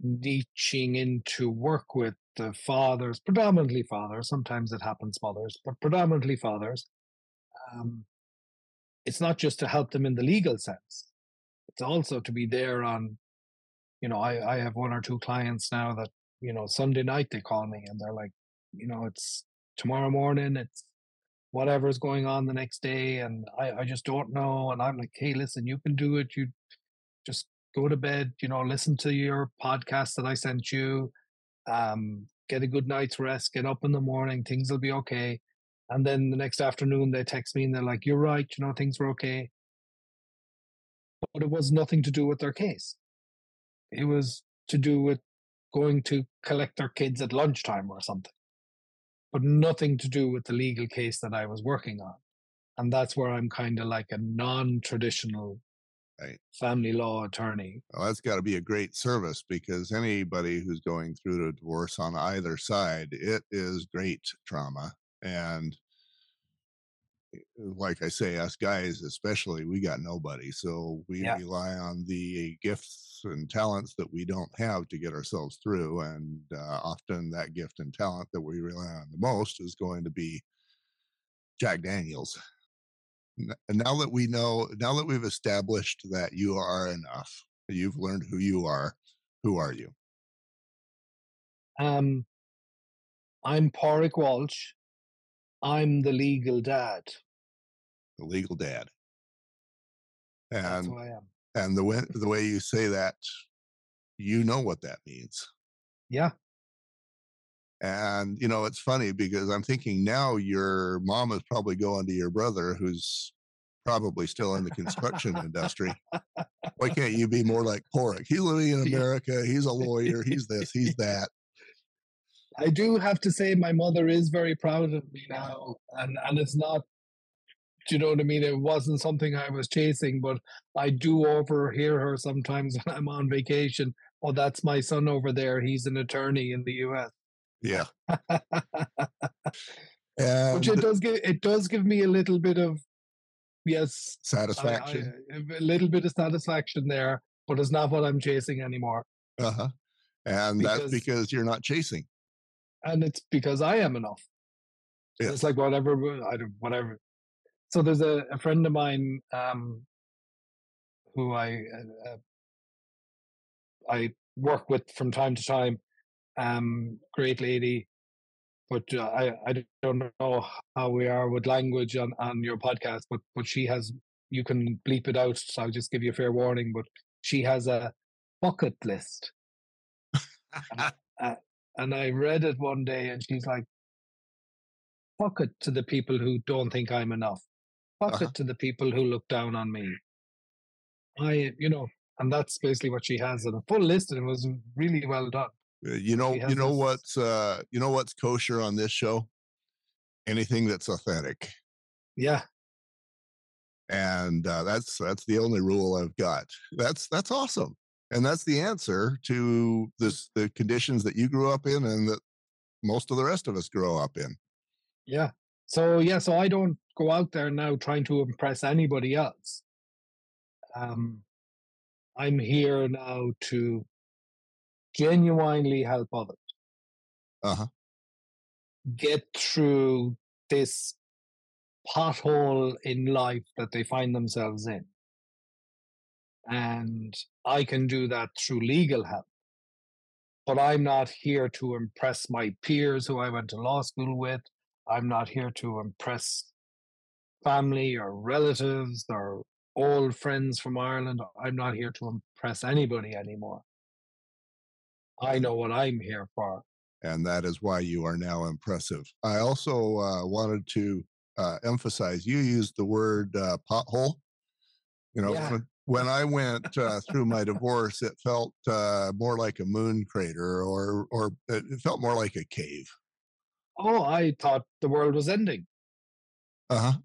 niching in to work with the fathers, predominantly fathers, sometimes it happens mothers, but predominantly fathers. Um, it's not just to help them in the legal sense. It's also to be there on, you know, I, I have one or two clients now that, you know, Sunday night they call me and they're like, you know, it's tomorrow morning, it's whatever's going on the next day, and I, I just don't know. And I'm like, hey, listen, you can do it. You just go to bed, you know, listen to your podcast that I sent you, um, get a good night's rest, get up in the morning, things will be okay. And then the next afternoon they text me and they're like, You're right, you know, things were okay. But it was nothing to do with their case. It was to do with going to collect their kids at lunchtime or something. But nothing to do with the legal case that I was working on. And that's where I'm kind of like a non traditional Right. family law attorney. well, that's got to be a great service because anybody who's going through a divorce on either side, it is great trauma. And eh, like I say, us guys especially, we got nobody, so we Yeah. rely on the gifts and talents that we don't have to get ourselves through. And uh, often, that gift and talent that we rely on the most is going to be Jack Daniels. Now that we know, now that we've established that you are enough, you've learned who you are. Who are you? Um, I'm Padraic Walsh. I'm the legal dad. The legal dad. That's And who I am. and the way the way you say that, you know what that means. Yeah. And you know, it's funny because I'm thinking now your mom is probably going to your brother who's probably still in the construction industry. Why can't you be more like Padraic? He's living in (laughs) America, he's a lawyer, he's this, he's (laughs) that. I do have to say my mother is very proud of me now. And and it's not do you know what I mean? It wasn't something I was chasing, but I do overhear her sometimes (laughs) when I'm on vacation. Oh, that's my son over there. He's an attorney in the US. Yeah. (laughs) Which it does give it does give me a little bit of yes, satisfaction. I, a little bit of satisfaction there, but it's not what I'm chasing anymore. Uh-huh. And that's Because- because you're not chasing. and it's because I am enough. Yeah. It's like whatever, I don't, whatever. So there's a, a friend of mine um, who I uh, uh, I work with from time to time. Um, great lady, but uh, I I don't know how we are with language on on your podcast, but but she has you can bleep it out. So I'll just give you a fair warning. But she has a bucket list. And I (laughs) read it one day, and she's like, "Fuck it to the people who don't think I'm enough." Fuck Uh-huh. it to the people who look down on me. I, you know, and that's basically what she has. And a full list, and it was really well done. Uh, You know, you know this- what's uh, you know what's kosher on this show? Anything that's authentic, Yeah, and uh, that's that's the only rule I've got. That's that's awesome, and that's the answer to this the conditions that you grew up in, and that most of the rest of us grow up in. yeah. So yeah, so I don't go out there now trying to impress anybody else. Um, I'm here now to genuinely help others. Uh huh. get through this pothole in life that they find themselves in. And I can do that through legal help. But I'm not here to impress my peers who I went to law school with. I'm not here to impress family or relatives or old friends from Ireland. I'm not here to impress anybody anymore. I know what I'm here for. and that is why you are now impressive. I also uh, wanted to uh, emphasize you used the word uh, pothole. You know, Yeah. when, when I went uh, through my divorce, it felt uh, more like a moon crater, or or it felt more like a cave. Oh, I thought the world was ending. Uh huh.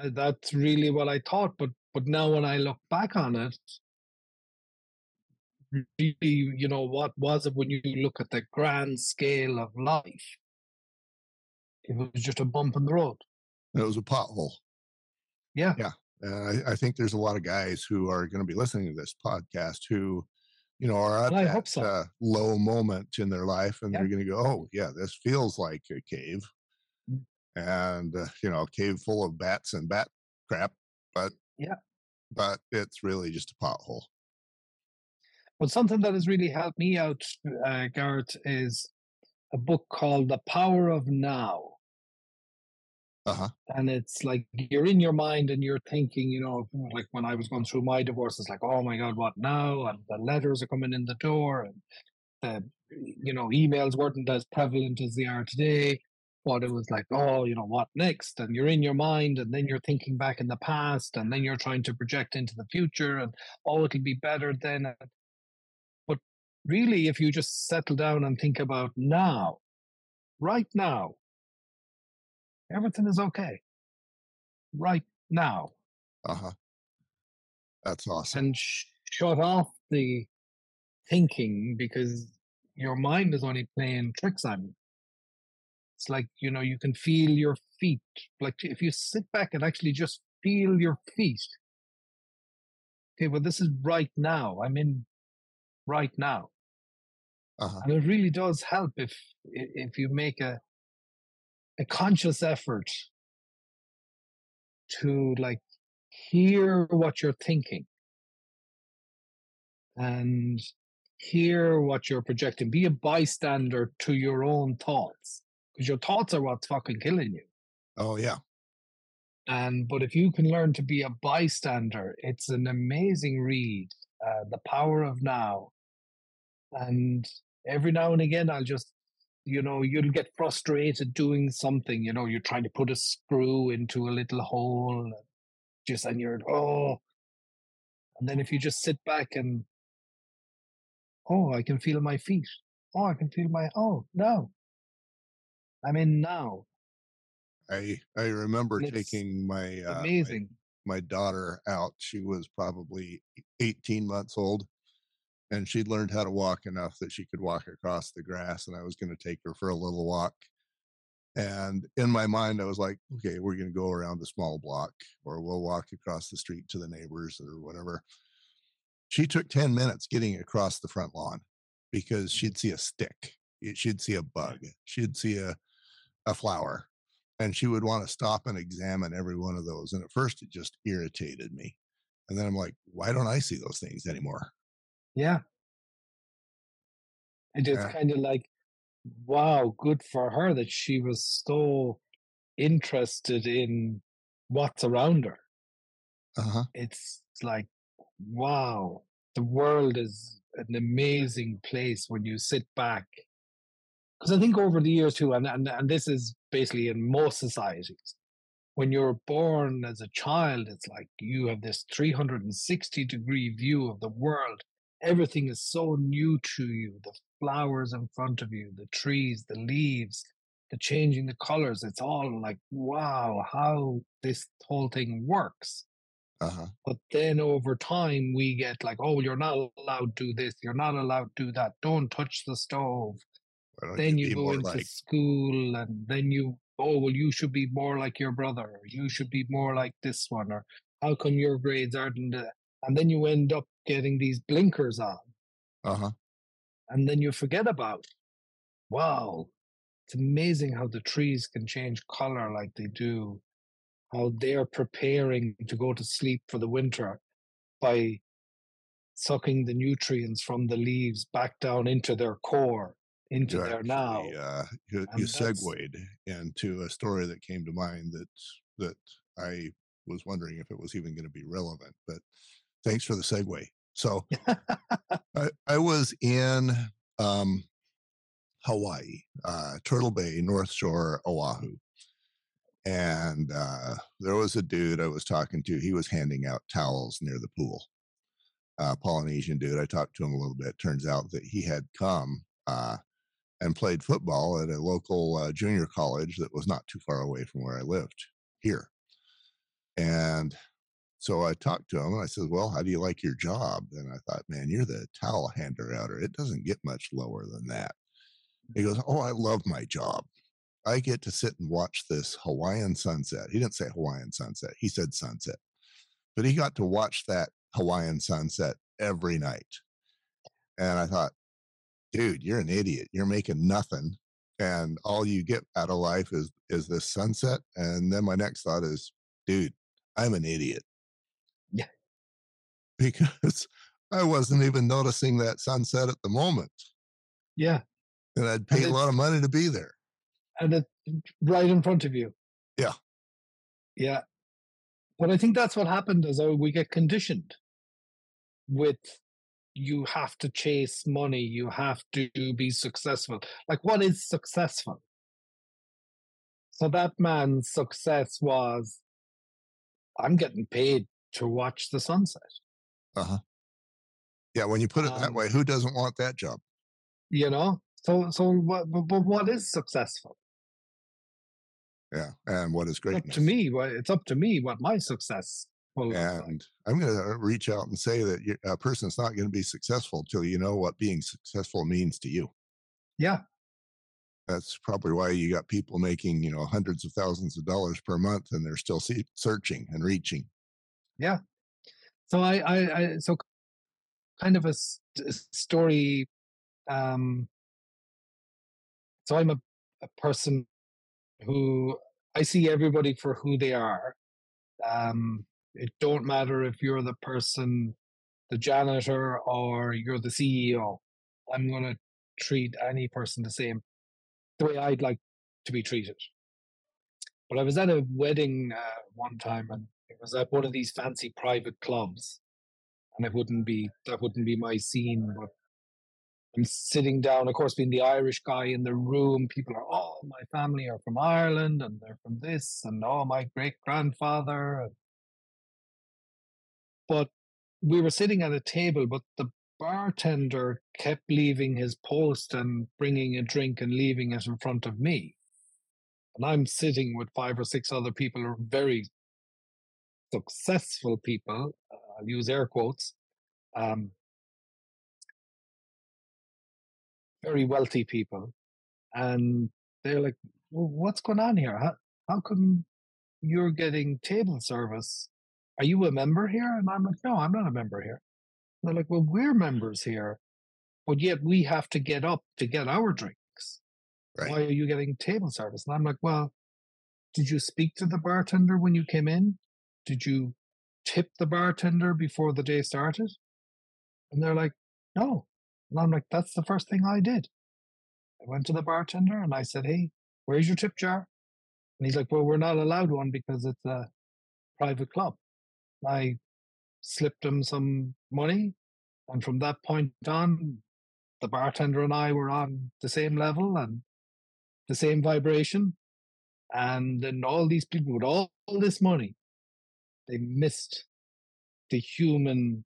Uh, that's really what I thought. But but now when I look back on it, really, you know, what was it when you look at the grand scale of life? It was just a bump in the road. It was a pothole. Yeah. Yeah. And I, I think there's a lot of guys who are going to be listening to this podcast who, you know, are at I that so. uh, low moment in their life, and Yeah. they're going to go, "Oh, yeah, this feels like a cave," Mm. and uh, you know, a cave full of bats and bat crap, but Yeah. but it's really just a pothole. But something that has really helped me out, uh, Garrett, is a book called The Power of Now. Uh huh. and it's like you're in your mind and you're thinking, you know, like when I was going through my divorce, it's like, oh my God, what now? And the letters are coming in the door, and the you know emails weren't as prevalent as they are today. But it was like, oh, you know, what next? And you're in your mind, and then you're thinking back in the past, and then you're trying to project into the future, and oh, it'll be better then. But really, if you just settle down and think about now, right now, everything is okay. Right now. Uh huh. That's awesome. And sh- shut off the thinking because your mind is only playing tricks on you. It's like, you know, you can feel your feet. Like if you sit back and actually just feel your feet. Okay, well, this is right now. I'm in right now. Uh huh. and it really does help if if you make a a conscious effort to like hear what you're thinking and hear what you're projecting be a bystander to your own thoughts because your thoughts are what's fucking killing you Oh yeah. and but if you can learn to be a bystander it's an amazing read uh, the power of now and every now and again i'll just you know you'll get frustrated doing something you know you're trying to put a screw into a little hole and just and you're oh. And then if you just sit back and oh i can feel my feet. Oh i can feel my oh no. I'm in now. I I remember it's taking my uh, my amazing. my daughter out. She was probably 18 months old, and she'd learned how to walk enough that she could walk across the grass. And I was going to take her for a little walk. And in my mind, I was like, okay, we're going to go around the small block, or we'll walk across the street to the neighbors or whatever. She took 10 minutes getting across the front lawn because she'd see a stick, eh, she'd see a bug, she'd see a, a flower, and she would want to stop and examine every one of those. And at first, it just irritated me. And then I'm like, why don't I see those things anymore? Yeah. And it's Yeah. kind of like, wow, good for her that she was so interested in what's around her. Uh huh. It's like, wow, the world is an amazing place when you sit back. Because I think over the years too, and, and and this is basically in most societies, when you're born as a child, it's like you have this 360 degree view of the world. Everything is so new to you the flowers in front of you, the trees, the leaves, the changing the colors. It's all like, wow, how this whole thing works. Uh-huh. But then over time, we get like, oh, you're not allowed to do this. You're not allowed to do that. Don't touch the stove. Then you, you go into like... school and then you, oh, well, you should be more like your brother. Or you should be more like this one. Or how come your grades aren't? And then you end up getting these blinkers on. Uh huh. And then you forget about, wow, it's amazing how the trees can change color like they do how they're preparing to go to sleep for the winter by sucking the nutrients from the leaves back down into their core, into their now. Uh, you, you segued into a story that came to mind that that I was wondering if it was even going to be relevant. But thanks for the segue. So (laughs) I, I, was in um, Hawaii, uh, Turtle Bay, North Shore, Oahu, and uh, there was a dude I was talking to. He was handing out towels near the pool. Uh, Polynesian dude. I talked to him a little bit. Turns out that he had come uh, and played football at a local uh, junior college that was not too far away from where I lived here. And so I talked to him and I said, Well, how do you like your job? And I thought, Man, you're the towel hander outer. It doesn't get much lower than that. He goes, Oh, I love my job. I get to sit and watch this Hawaiian sunset. He didn't say Hawaiian sunset, he said sunset. But he got to watch that Hawaiian sunset every night. And I thought, dude, you're an idiot. You're making nothing. And all you get out of life is is this sunset. And then my next thought is, dude, I'm an idiot. Because (laughs) I wasn't even noticing that sunset at the moment. Yeah. And I'd pay a lot of money to be there and it's right in front of you. Yeah. Yeah. But I think that's what happened is oh, we get conditioned with you have to chase money, you have to be successful. Like, what is successful? So that man's success was I'm getting paid to watch the sunset. Uh huh. Yeah, when you put it um, that way, who doesn't want that job? You know, so so what? But what is successful? Yeah, and what is great to me? It's up to me what my success will and. I'm going to reach out and say that a person's not going to be successful till you know what being successful means to you. Yeah, that's probably why you got people making you know hundreds of thousands of dollars per month and they're still see- searching and reaching yeah so I, I i so kind of a, st- story um so i'm a, a person who I see everybody for who they are. Um, it don't matter if you're the person, the janitor, or you're the CEO. I'm going to treat any person the same, the way I'd like to be treated. But I was at a wedding uh, one time, and it was at one of these fancy private clubs, and it wouldn't be that wouldn't be my scene, but I'm sitting down, of course, being the Irish guy in the room. People are, oh, my family are from Ireland and they're from this, and oh, my great grandfather. But we were sitting at a table, but the bartender kept leaving his post and bringing a drink and leaving it in front of me. And I'm sitting with five or six other people who are very successful people. Uh, I'll use air quotes. Um, very wealthy people, and they're like, well, "What's going on here? How, how come you're getting table service? Are you a member here?" And I'm like, "No, I'm not a member here." And they're like, "Well, we're members here, but yet we have to get up to get our drinks. Right. Why are you getting table service?" And I'm like, "Well, did you speak to the bartender when you came in? Did you tip the bartender before the day started?" And they're like, "No." And I'm like, that's the first thing I did. I went to the bartender and I said, hey, where's your tip jar? And he's like, well, we're not allowed one because it's a private club. I slipped him some money. And from that point on, the bartender and I were on the same level and the same vibration. And then all these people with all, this money, they missed the human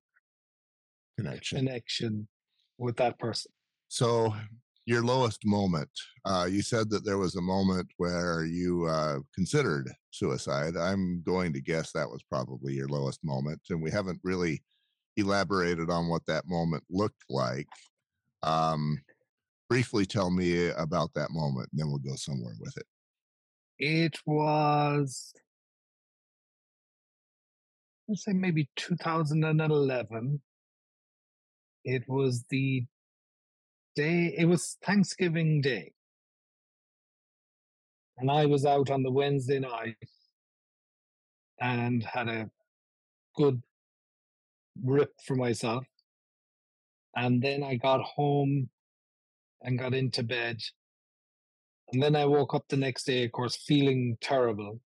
Connection. connection with that person. So, your lowest moment, uh, you said that there was a moment where you uh, considered suicide. I'm going to guess that was probably your lowest moment. And we haven't really elaborated on what that moment looked like. Um, briefly tell me about that moment, and then we'll go somewhere with it. It was, let's say maybe 2011. It was the day, it was Thanksgiving Day. And I was out on the Wednesday night and had a good rip for myself. And then I got home and got into bed. And then I woke up the next day, of course, feeling terrible.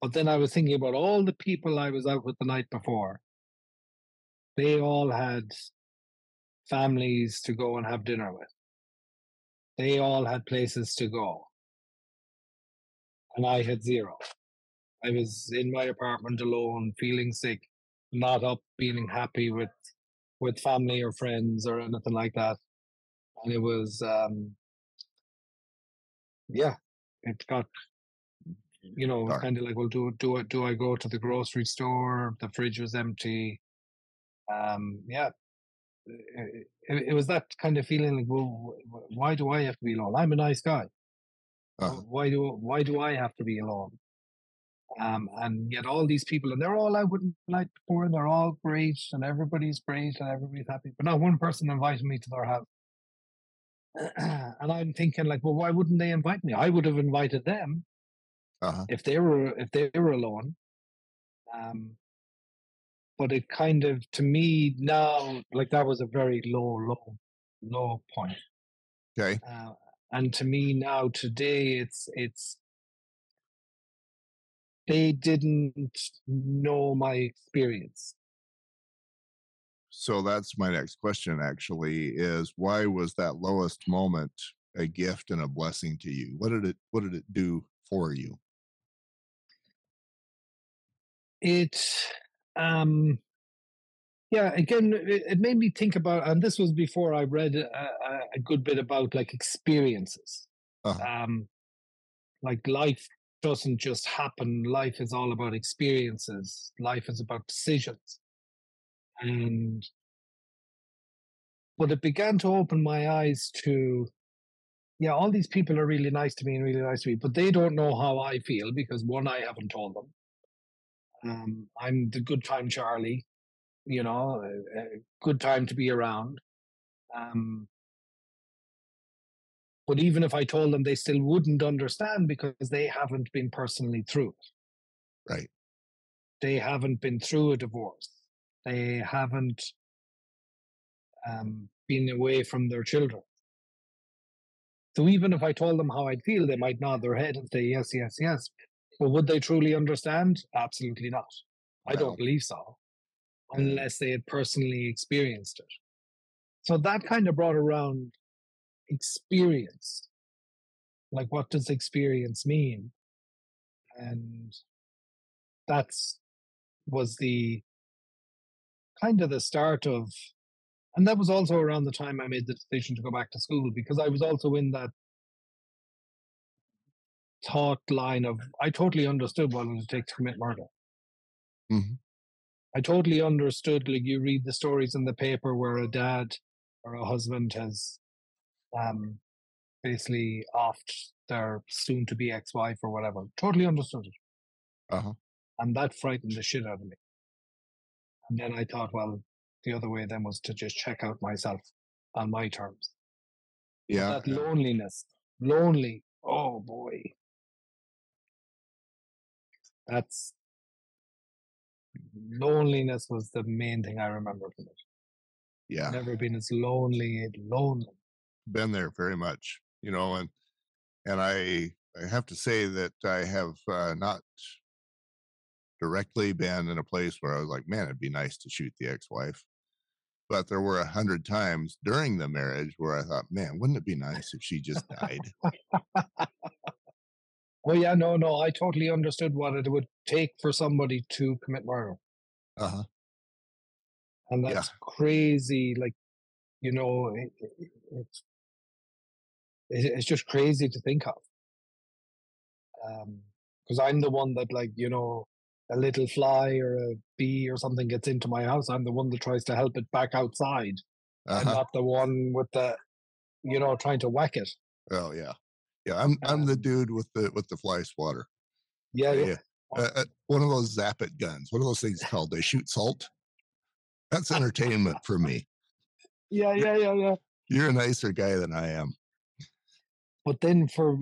But then I was thinking about all the people I was out with the night before. They all had families to go and have dinner with. They all had places to go. And I had zero. I was in my apartment alone, feeling sick, not up, feeling happy with with family or friends or anything like that. And it was um yeah, it got you know, Dark. kind of like, well, do do I do I go to the grocery store? The fridge was empty. Um, yeah, it, it, it was that kind of feeling like, well, why do I have to be alone? I'm a nice guy. Uh-huh. Why do why do I have to be alone? Um, and yet all these people, and they're all out with night before, and they're all great, and everybody's great, and everybody's happy. But not one person invited me to their house. (clears throat) and I'm thinking, like, well, why wouldn't they invite me? I would have invited them Uh-huh. if they were if they were alone. Um, but it kind of to me now, like that was a very low, low, low point. Okay. Uh, and to me now today, it's it's they didn't know my experience. So that's my next question actually is why was that lowest moment a gift and a blessing to you? What did it what did it do for you? It, um, yeah, again, it, it made me think about, and this was before I read a, a, a good bit about like experiences. Uh-huh. Um, like life doesn't just happen. Life is all about experiences. Life is about decisions. And but it began to open my eyes to yeah, all these people are really nice to me and really nice to me, but they don't know how I feel because one, I haven't told them. Um, I'm the good time Charlie, you know, a, a good time to be around. Um, but even if I told them, they still wouldn't understand because they haven't been personally through it. Right. They haven't been through a divorce. They haven't um, been away from their children. So even if I told them how I'd feel, they might nod their head and say yes, yes, yes. But would they truly understand? Absolutely not. I No. don't believe so, mm. unless they had personally experienced it. So that kind of brought around experience. Like, what does experience mean? And that's was the kind of the start of and that was also around the time I made the decision to go back to school because I was also in that thought line of I totally understood what it would take to commit murder. Mhm. I totally understood. Like you read the stories in the paper where a dad or a husband has um, basically offed their soon-to-be ex-wife or whatever. Totally understood it, Uh-huh. and that frightened the shit out of me. And then I thought, well, the other way then was to just check out myself on my terms. Yeah. that loneliness, lonely. Oh boy, that's loneliness was the main thing I remember from it. Yeah. Never been as lonely, lonely. Been there very much, you know, and and I I have to say that I have uh, not directly been in a place where I was like, man, it'd be nice to shoot the ex-wife. But there were a hundred times during the marriage where I thought, man, wouldn't it be nice if she just died? (laughs) Oh yeah, no, no. I totally understood what it would take for somebody to commit murder. Uh huh. And Yeah. that's crazy. Like, you know, it, it, it's it's just crazy to think of. Um, Because I'm the one that, like, you know, a little fly or a bee or something gets into my house. I'm the one that tries to help it back outside. Uh I'm not the one with the, you know, trying to whack it. Oh yeah. Yeah. I'm I'm the Um, dude with the with the fly swatter. Yeah, Yeah. yeah. Uh, uh, one of those zap it guns. What are those things called? They shoot salt. That's entertainment for me. Yeah, yeah, yeah, yeah. You're a nicer guy than I am. But then for,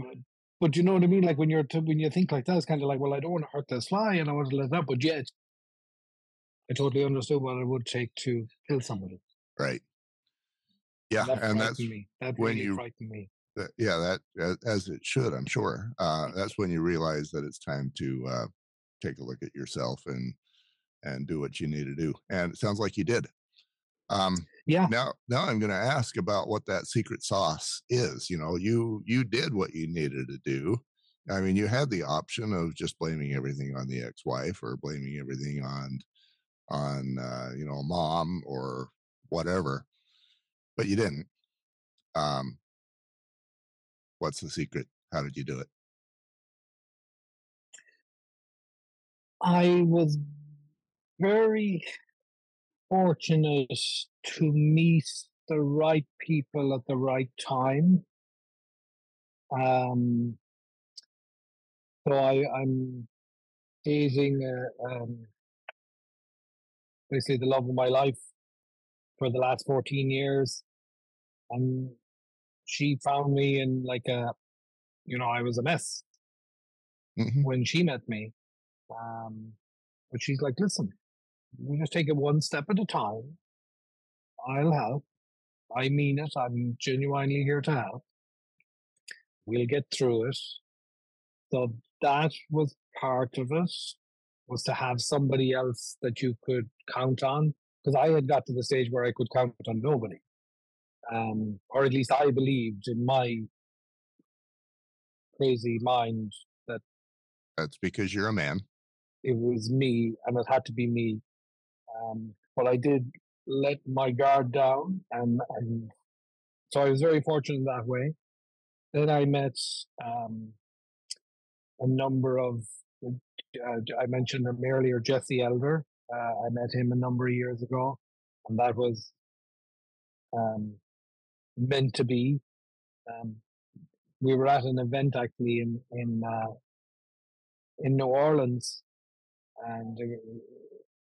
but you know what I mean? Like when you're, t- when you think like that, it's kind of like, well, I don't want to hurt this fly and I want to let that. But yet, I totally understood what it would take to kill somebody. Right. Yeah. And that And that's me. That when you- frightened me. That, yeah, that as it should, I'm sure. Uh, that's when you realize that it's time to uh, take a look at yourself and and do what you need to do. And it sounds like you did. Um, Yeah. now, now I'm going to ask about what that secret sauce is. You know, you you did what you needed to do. I mean, you had the option of just blaming everything on the ex-wife or blaming everything on on uh, you know mom or whatever, but you didn't. Um, what's the secret? How did you do it? I was very fortunate to meet the right people at the right time. Um, so I, I'm dating uh, um, basically the love of my life for the last 14 years. And she found me in like a, you know, I was a mess Mhm. when she met me. Um, but she's like, listen, we just take it one step at a time. I'll help. I mean it. I'm genuinely here to help. We'll get through it. So that was part of it, was to have somebody else that you could count on. Because I had got to the stage where I could count on nobody. Um, or at least I believed in my crazy mind that That's because you're a man. it was me and it had to be me. Um, but I did let my guard down and, and so I was very fortunate that way. Then I met um, a number of, uh, I mentioned him earlier, Jesse Elder. Uh, I met him a number of years ago and that was um, meant to be. Um, we were at an event actually in, in, uh, in New Orleans and it,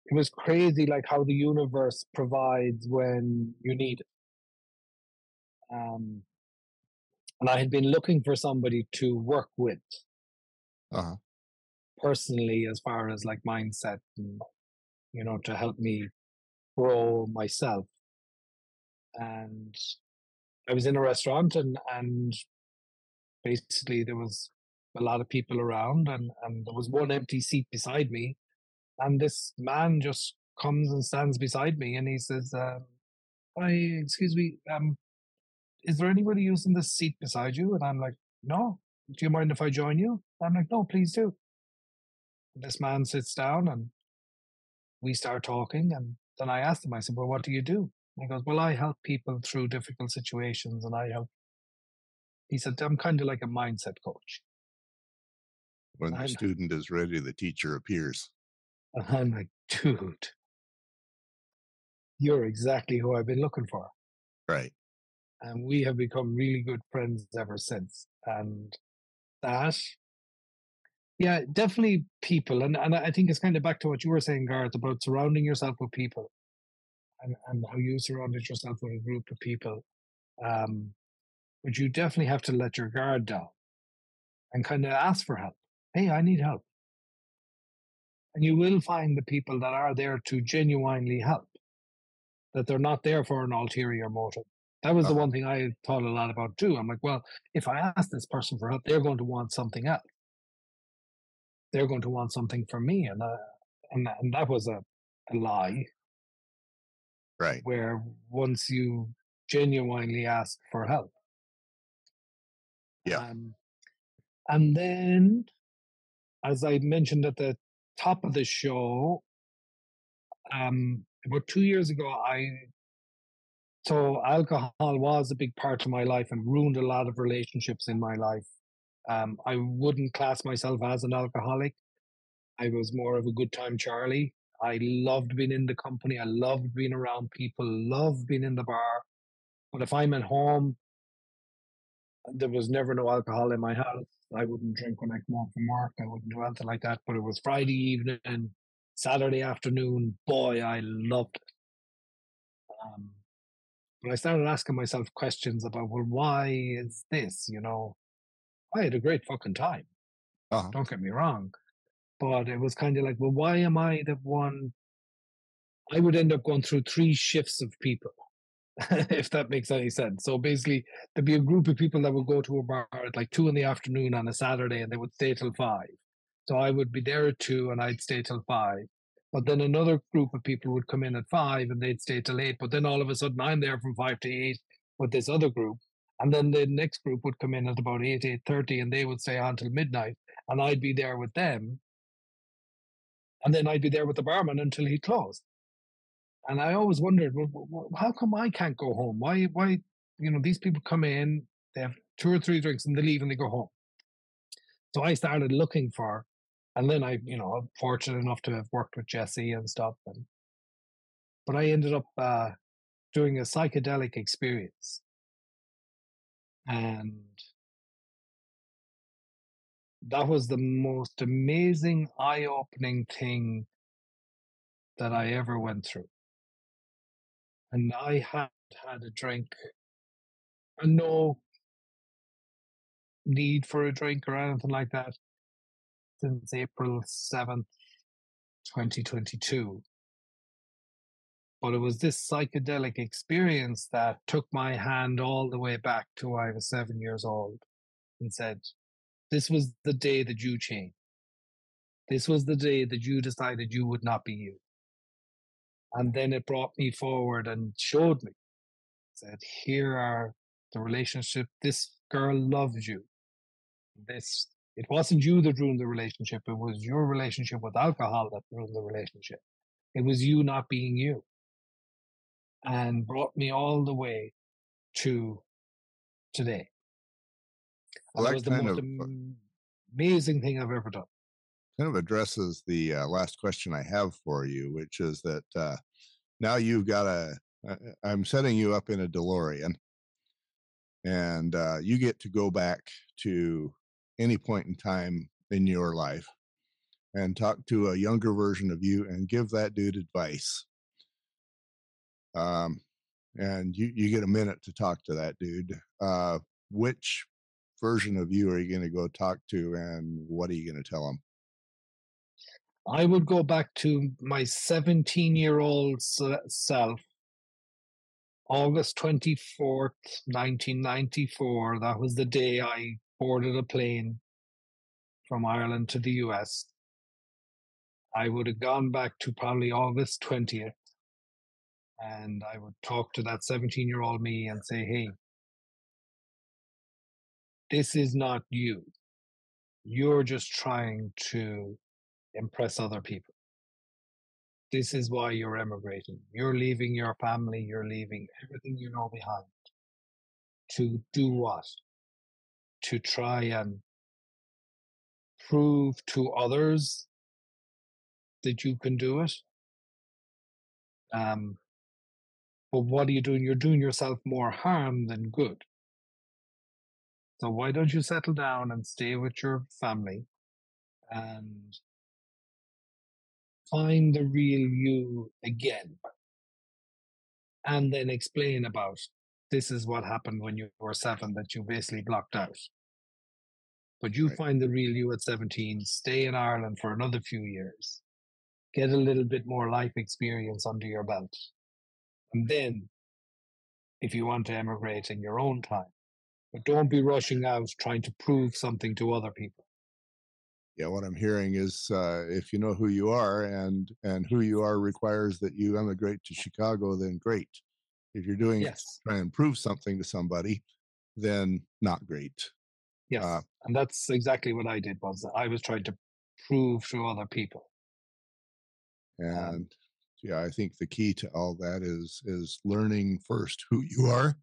it was crazy like how the universe provides when you need it um and i had been looking for somebody to work with Uh-huh. personally as far as like mindset and you know to help me grow myself and i was in a restaurant and and basically there was a lot of people around and and there was one empty seat beside me. And this man just comes and stands beside me and he says um excuse me um is there anybody using this seat beside you? And i'm like no. Do you mind if i join you? I'm like no please do. And this man sits down and we start talking and then i asked him i said well what do you do and he goes well i help people through difficult situations and i help he said i'm kind of like a mindset coach When the I'm- student is ready, the teacher appears. and (laughs) i'm like dude you're exactly who i've been looking for Right. and we have become really good friends ever since. And that, yeah, definitely people, and and I think it's kind of back to what you were saying, Gareth, about surrounding yourself with people, and and how you surrounded yourself with a group of people. Um, but you definitely have to let your guard down, and kind of ask for help. Hey, I need help, and you will find the people that are there to genuinely help. That they're not there for an ulterior motive. That was the Uh-huh. one thing I thought a lot about too. I'm like, well, if I ask this person for help, they're going to want something else. They're going to want something from me, and uh, and and that was a, a lie. Right. Where once you genuinely ask for help, Yeah. um, And then, as I mentioned at the top of the show, um, about two years ago, I so alcohol was a big part of my life and ruined a lot of relationships in my life. Um, I wouldn't class myself as an alcoholic. I was more of a good time Charlie. I loved being in the company. I loved being around people. Loved being in the bar. But if I'm at home, there was never no alcohol in my house. I wouldn't drink when I come home from work. I wouldn't do anything like that. But it was Friday evening, Saturday afternoon. Boy, I loved it. Um, but I started asking myself questions about, well, why is this? You know, I had a great fucking time. Uh-huh. Don't get me wrong. But it was kind of like, well, why am I the one? I would end up going through three shifts of people, (laughs) if that makes any sense. So basically, there'd be a group of people that would go to a bar at like two in the afternoon on a Saturday and they would stay till five. So I would be there at two and I'd stay till five. But then another group of people would come in at five and they'd stay till eight. But then all of a sudden I'm there from five to eight with this other group. And then the next group would come in at about eight, eight thirty, and they would stay on till midnight, and I'd be there with them. And then I'd be there with the barman until he closed. And I always wondered, well, how come I can't go home? Why, why, you know, these people come in, they have two or three drinks, and they leave and they go home. So I started looking for, and then I, you know, I'm fortunate enough to have worked with Jesse and stuff. And but I ended up uh, doing a psychedelic experience and that was the most amazing, eye opening thing that I ever went through. And I had had a drink and no need for a drink or anything like that since April 7th, 2022. But it was this psychedelic experience that took my hand all the way back to I was seven years old and said, This was the day that you changed. This was the day that you decided you would not be you. And then it brought me forward and showed me, said, Here are the relationship. This girl loves you. This it wasn't you that ruined the relationship, it was your relationship with alcohol that ruined the relationship. It was you not being you and brought me all the way to today. Well, that, was the most of uh amazing thing I've ever done. kind of addresses the uh, last question I have for you, which is that uh, now you've got a. Uh, I'm setting you up in a DeLorean, and uh, you get to go back to any point in time in your life and talk to a younger version of you and give that dude advice. Um, and you you get a minute to talk to that dude. Uh, which version of you are you going to go talk to, and what are you going to tell them? I would go back to my 17 year old self, August 24th, 1994. That was the day I boarded a plane from Ireland to the US. I would have gone back to probably August 20th and I would talk to that 17 year old me and say, hey, this is not you. You're just trying to impress other people. This is why you're emigrating. You're leaving your family, you're leaving everything you know behind. To do what? To try and prove to others that you can do it. Um, but what are you doing? You're doing yourself more harm than good. So why don't you settle down and stay with your family and find the real you again? And then explain about this is what happened when you were seven that you basically blocked out. But you Right. find the real you at 17, stay in Ireland for another few years, get a little bit more life experience under your belt. And then, if you want to emigrate in your own time, but don't be rushing out trying to prove something to other people. Yeah, what I'm hearing is uh, if you know who you are and and who you are requires that you emigrate to Chicago, then great. If you're doing Yes. try and prove something to somebody, then not great. Yes, uh, and that's exactly what I did. Was I was trying to prove to other people. Um and um, yeah, I think the key to all that is is learning first who you are.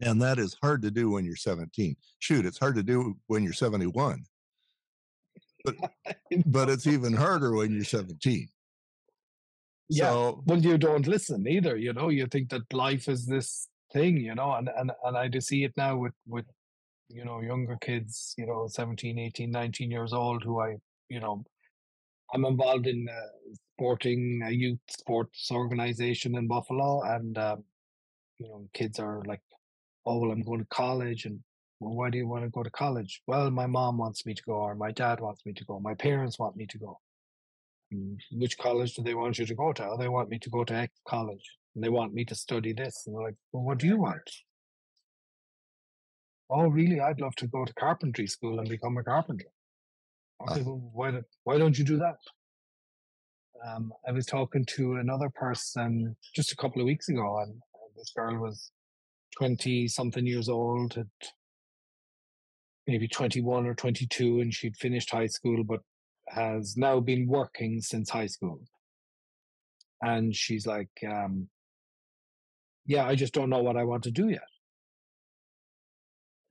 And that is hard to do when you're 17. Shoot, it's hard to do when you're 71. But (laughs) but it's even harder when you're 17. Yeah. So, well, you don't listen either. You know, you think that life is this thing, you know, and and and I do see it now with with you know younger kids, you know, 17, 18, 19 years old, who I you know I'm involved in uh, sporting a youth sports organization in Buffalo, and um, you know, kids are like, "Oh, well, I'm going to college," and well, why do you want to go to college? Well, my mom wants me to go, or my dad wants me to go, my parents want me to go. And which college do they want you to go to? Oh, they want me to go to X college, and they want me to study this. And they're like, well, what do you want? Oh, really? I'd love to go to carpentry school and become a carpenter. Okay, uh, well, why, don't, why don't you do that? Um, I was talking to another person just a couple of weeks ago, and this girl was 20 something years old, had maybe 21 or 22, and she'd finished high school, but has now been working since high school. And she's like, um, Yeah, I just don't know what I want to do yet.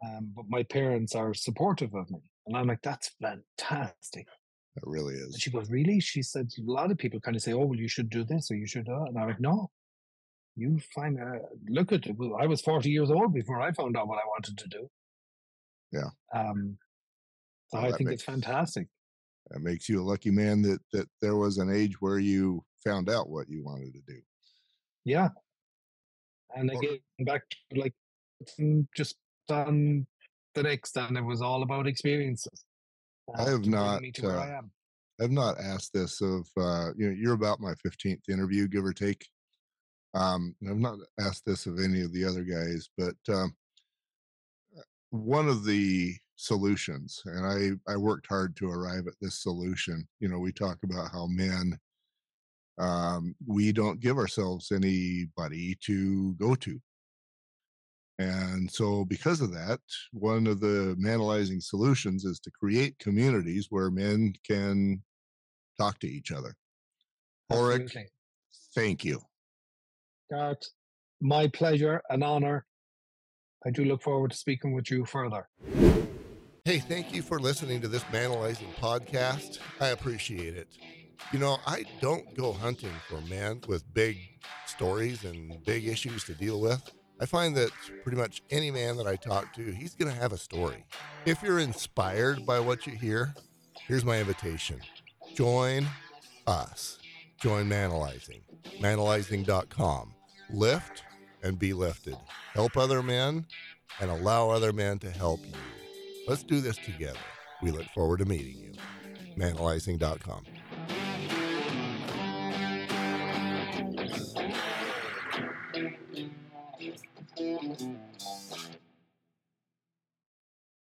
Um, but my parents are supportive of me. And I'm like, That's fantastic. It really is. And she goes, Really? She said, A lot of people kind of say, Oh, well, you should do this or you should do that. And I'm like, No, you find, a look at it. I was 40 years old before I found out what I wanted to do. Yeah. Um, so well, I think makes, it's fantastic. It makes you a lucky man that that there was an age where you found out what you wanted to do. Yeah. And again, back to like just on the next, and it was all about experiences. Uh, I have not. Uh, I am. I've not asked this of uh, you know you're about my 15th interview, give or take. Um, I've not asked this of any of the other guys, but um, one of the solutions and i i worked hard to arrive at this solution you know we talk about how men um, we don't give ourselves anybody to go to. And so because of that one of the manalizing solutions is to create communities where men can talk to each other. Ulrich, thank you Garth, my pleasure and honor I do look forward to speaking with you further. Hey, thank you for listening to this Manalizing podcast. I appreciate it. You know, I don't go hunting for men with big stories and big issues to deal with. I find that pretty much any man that I talk to, he's going to have a story. If you're inspired by what you hear, here's my invitation join us. Join Manalizing. Manalizing.com. Lift and be lifted. Help other men and allow other men to help you. Let's do this together. We look forward to meeting you. Manalizing.com.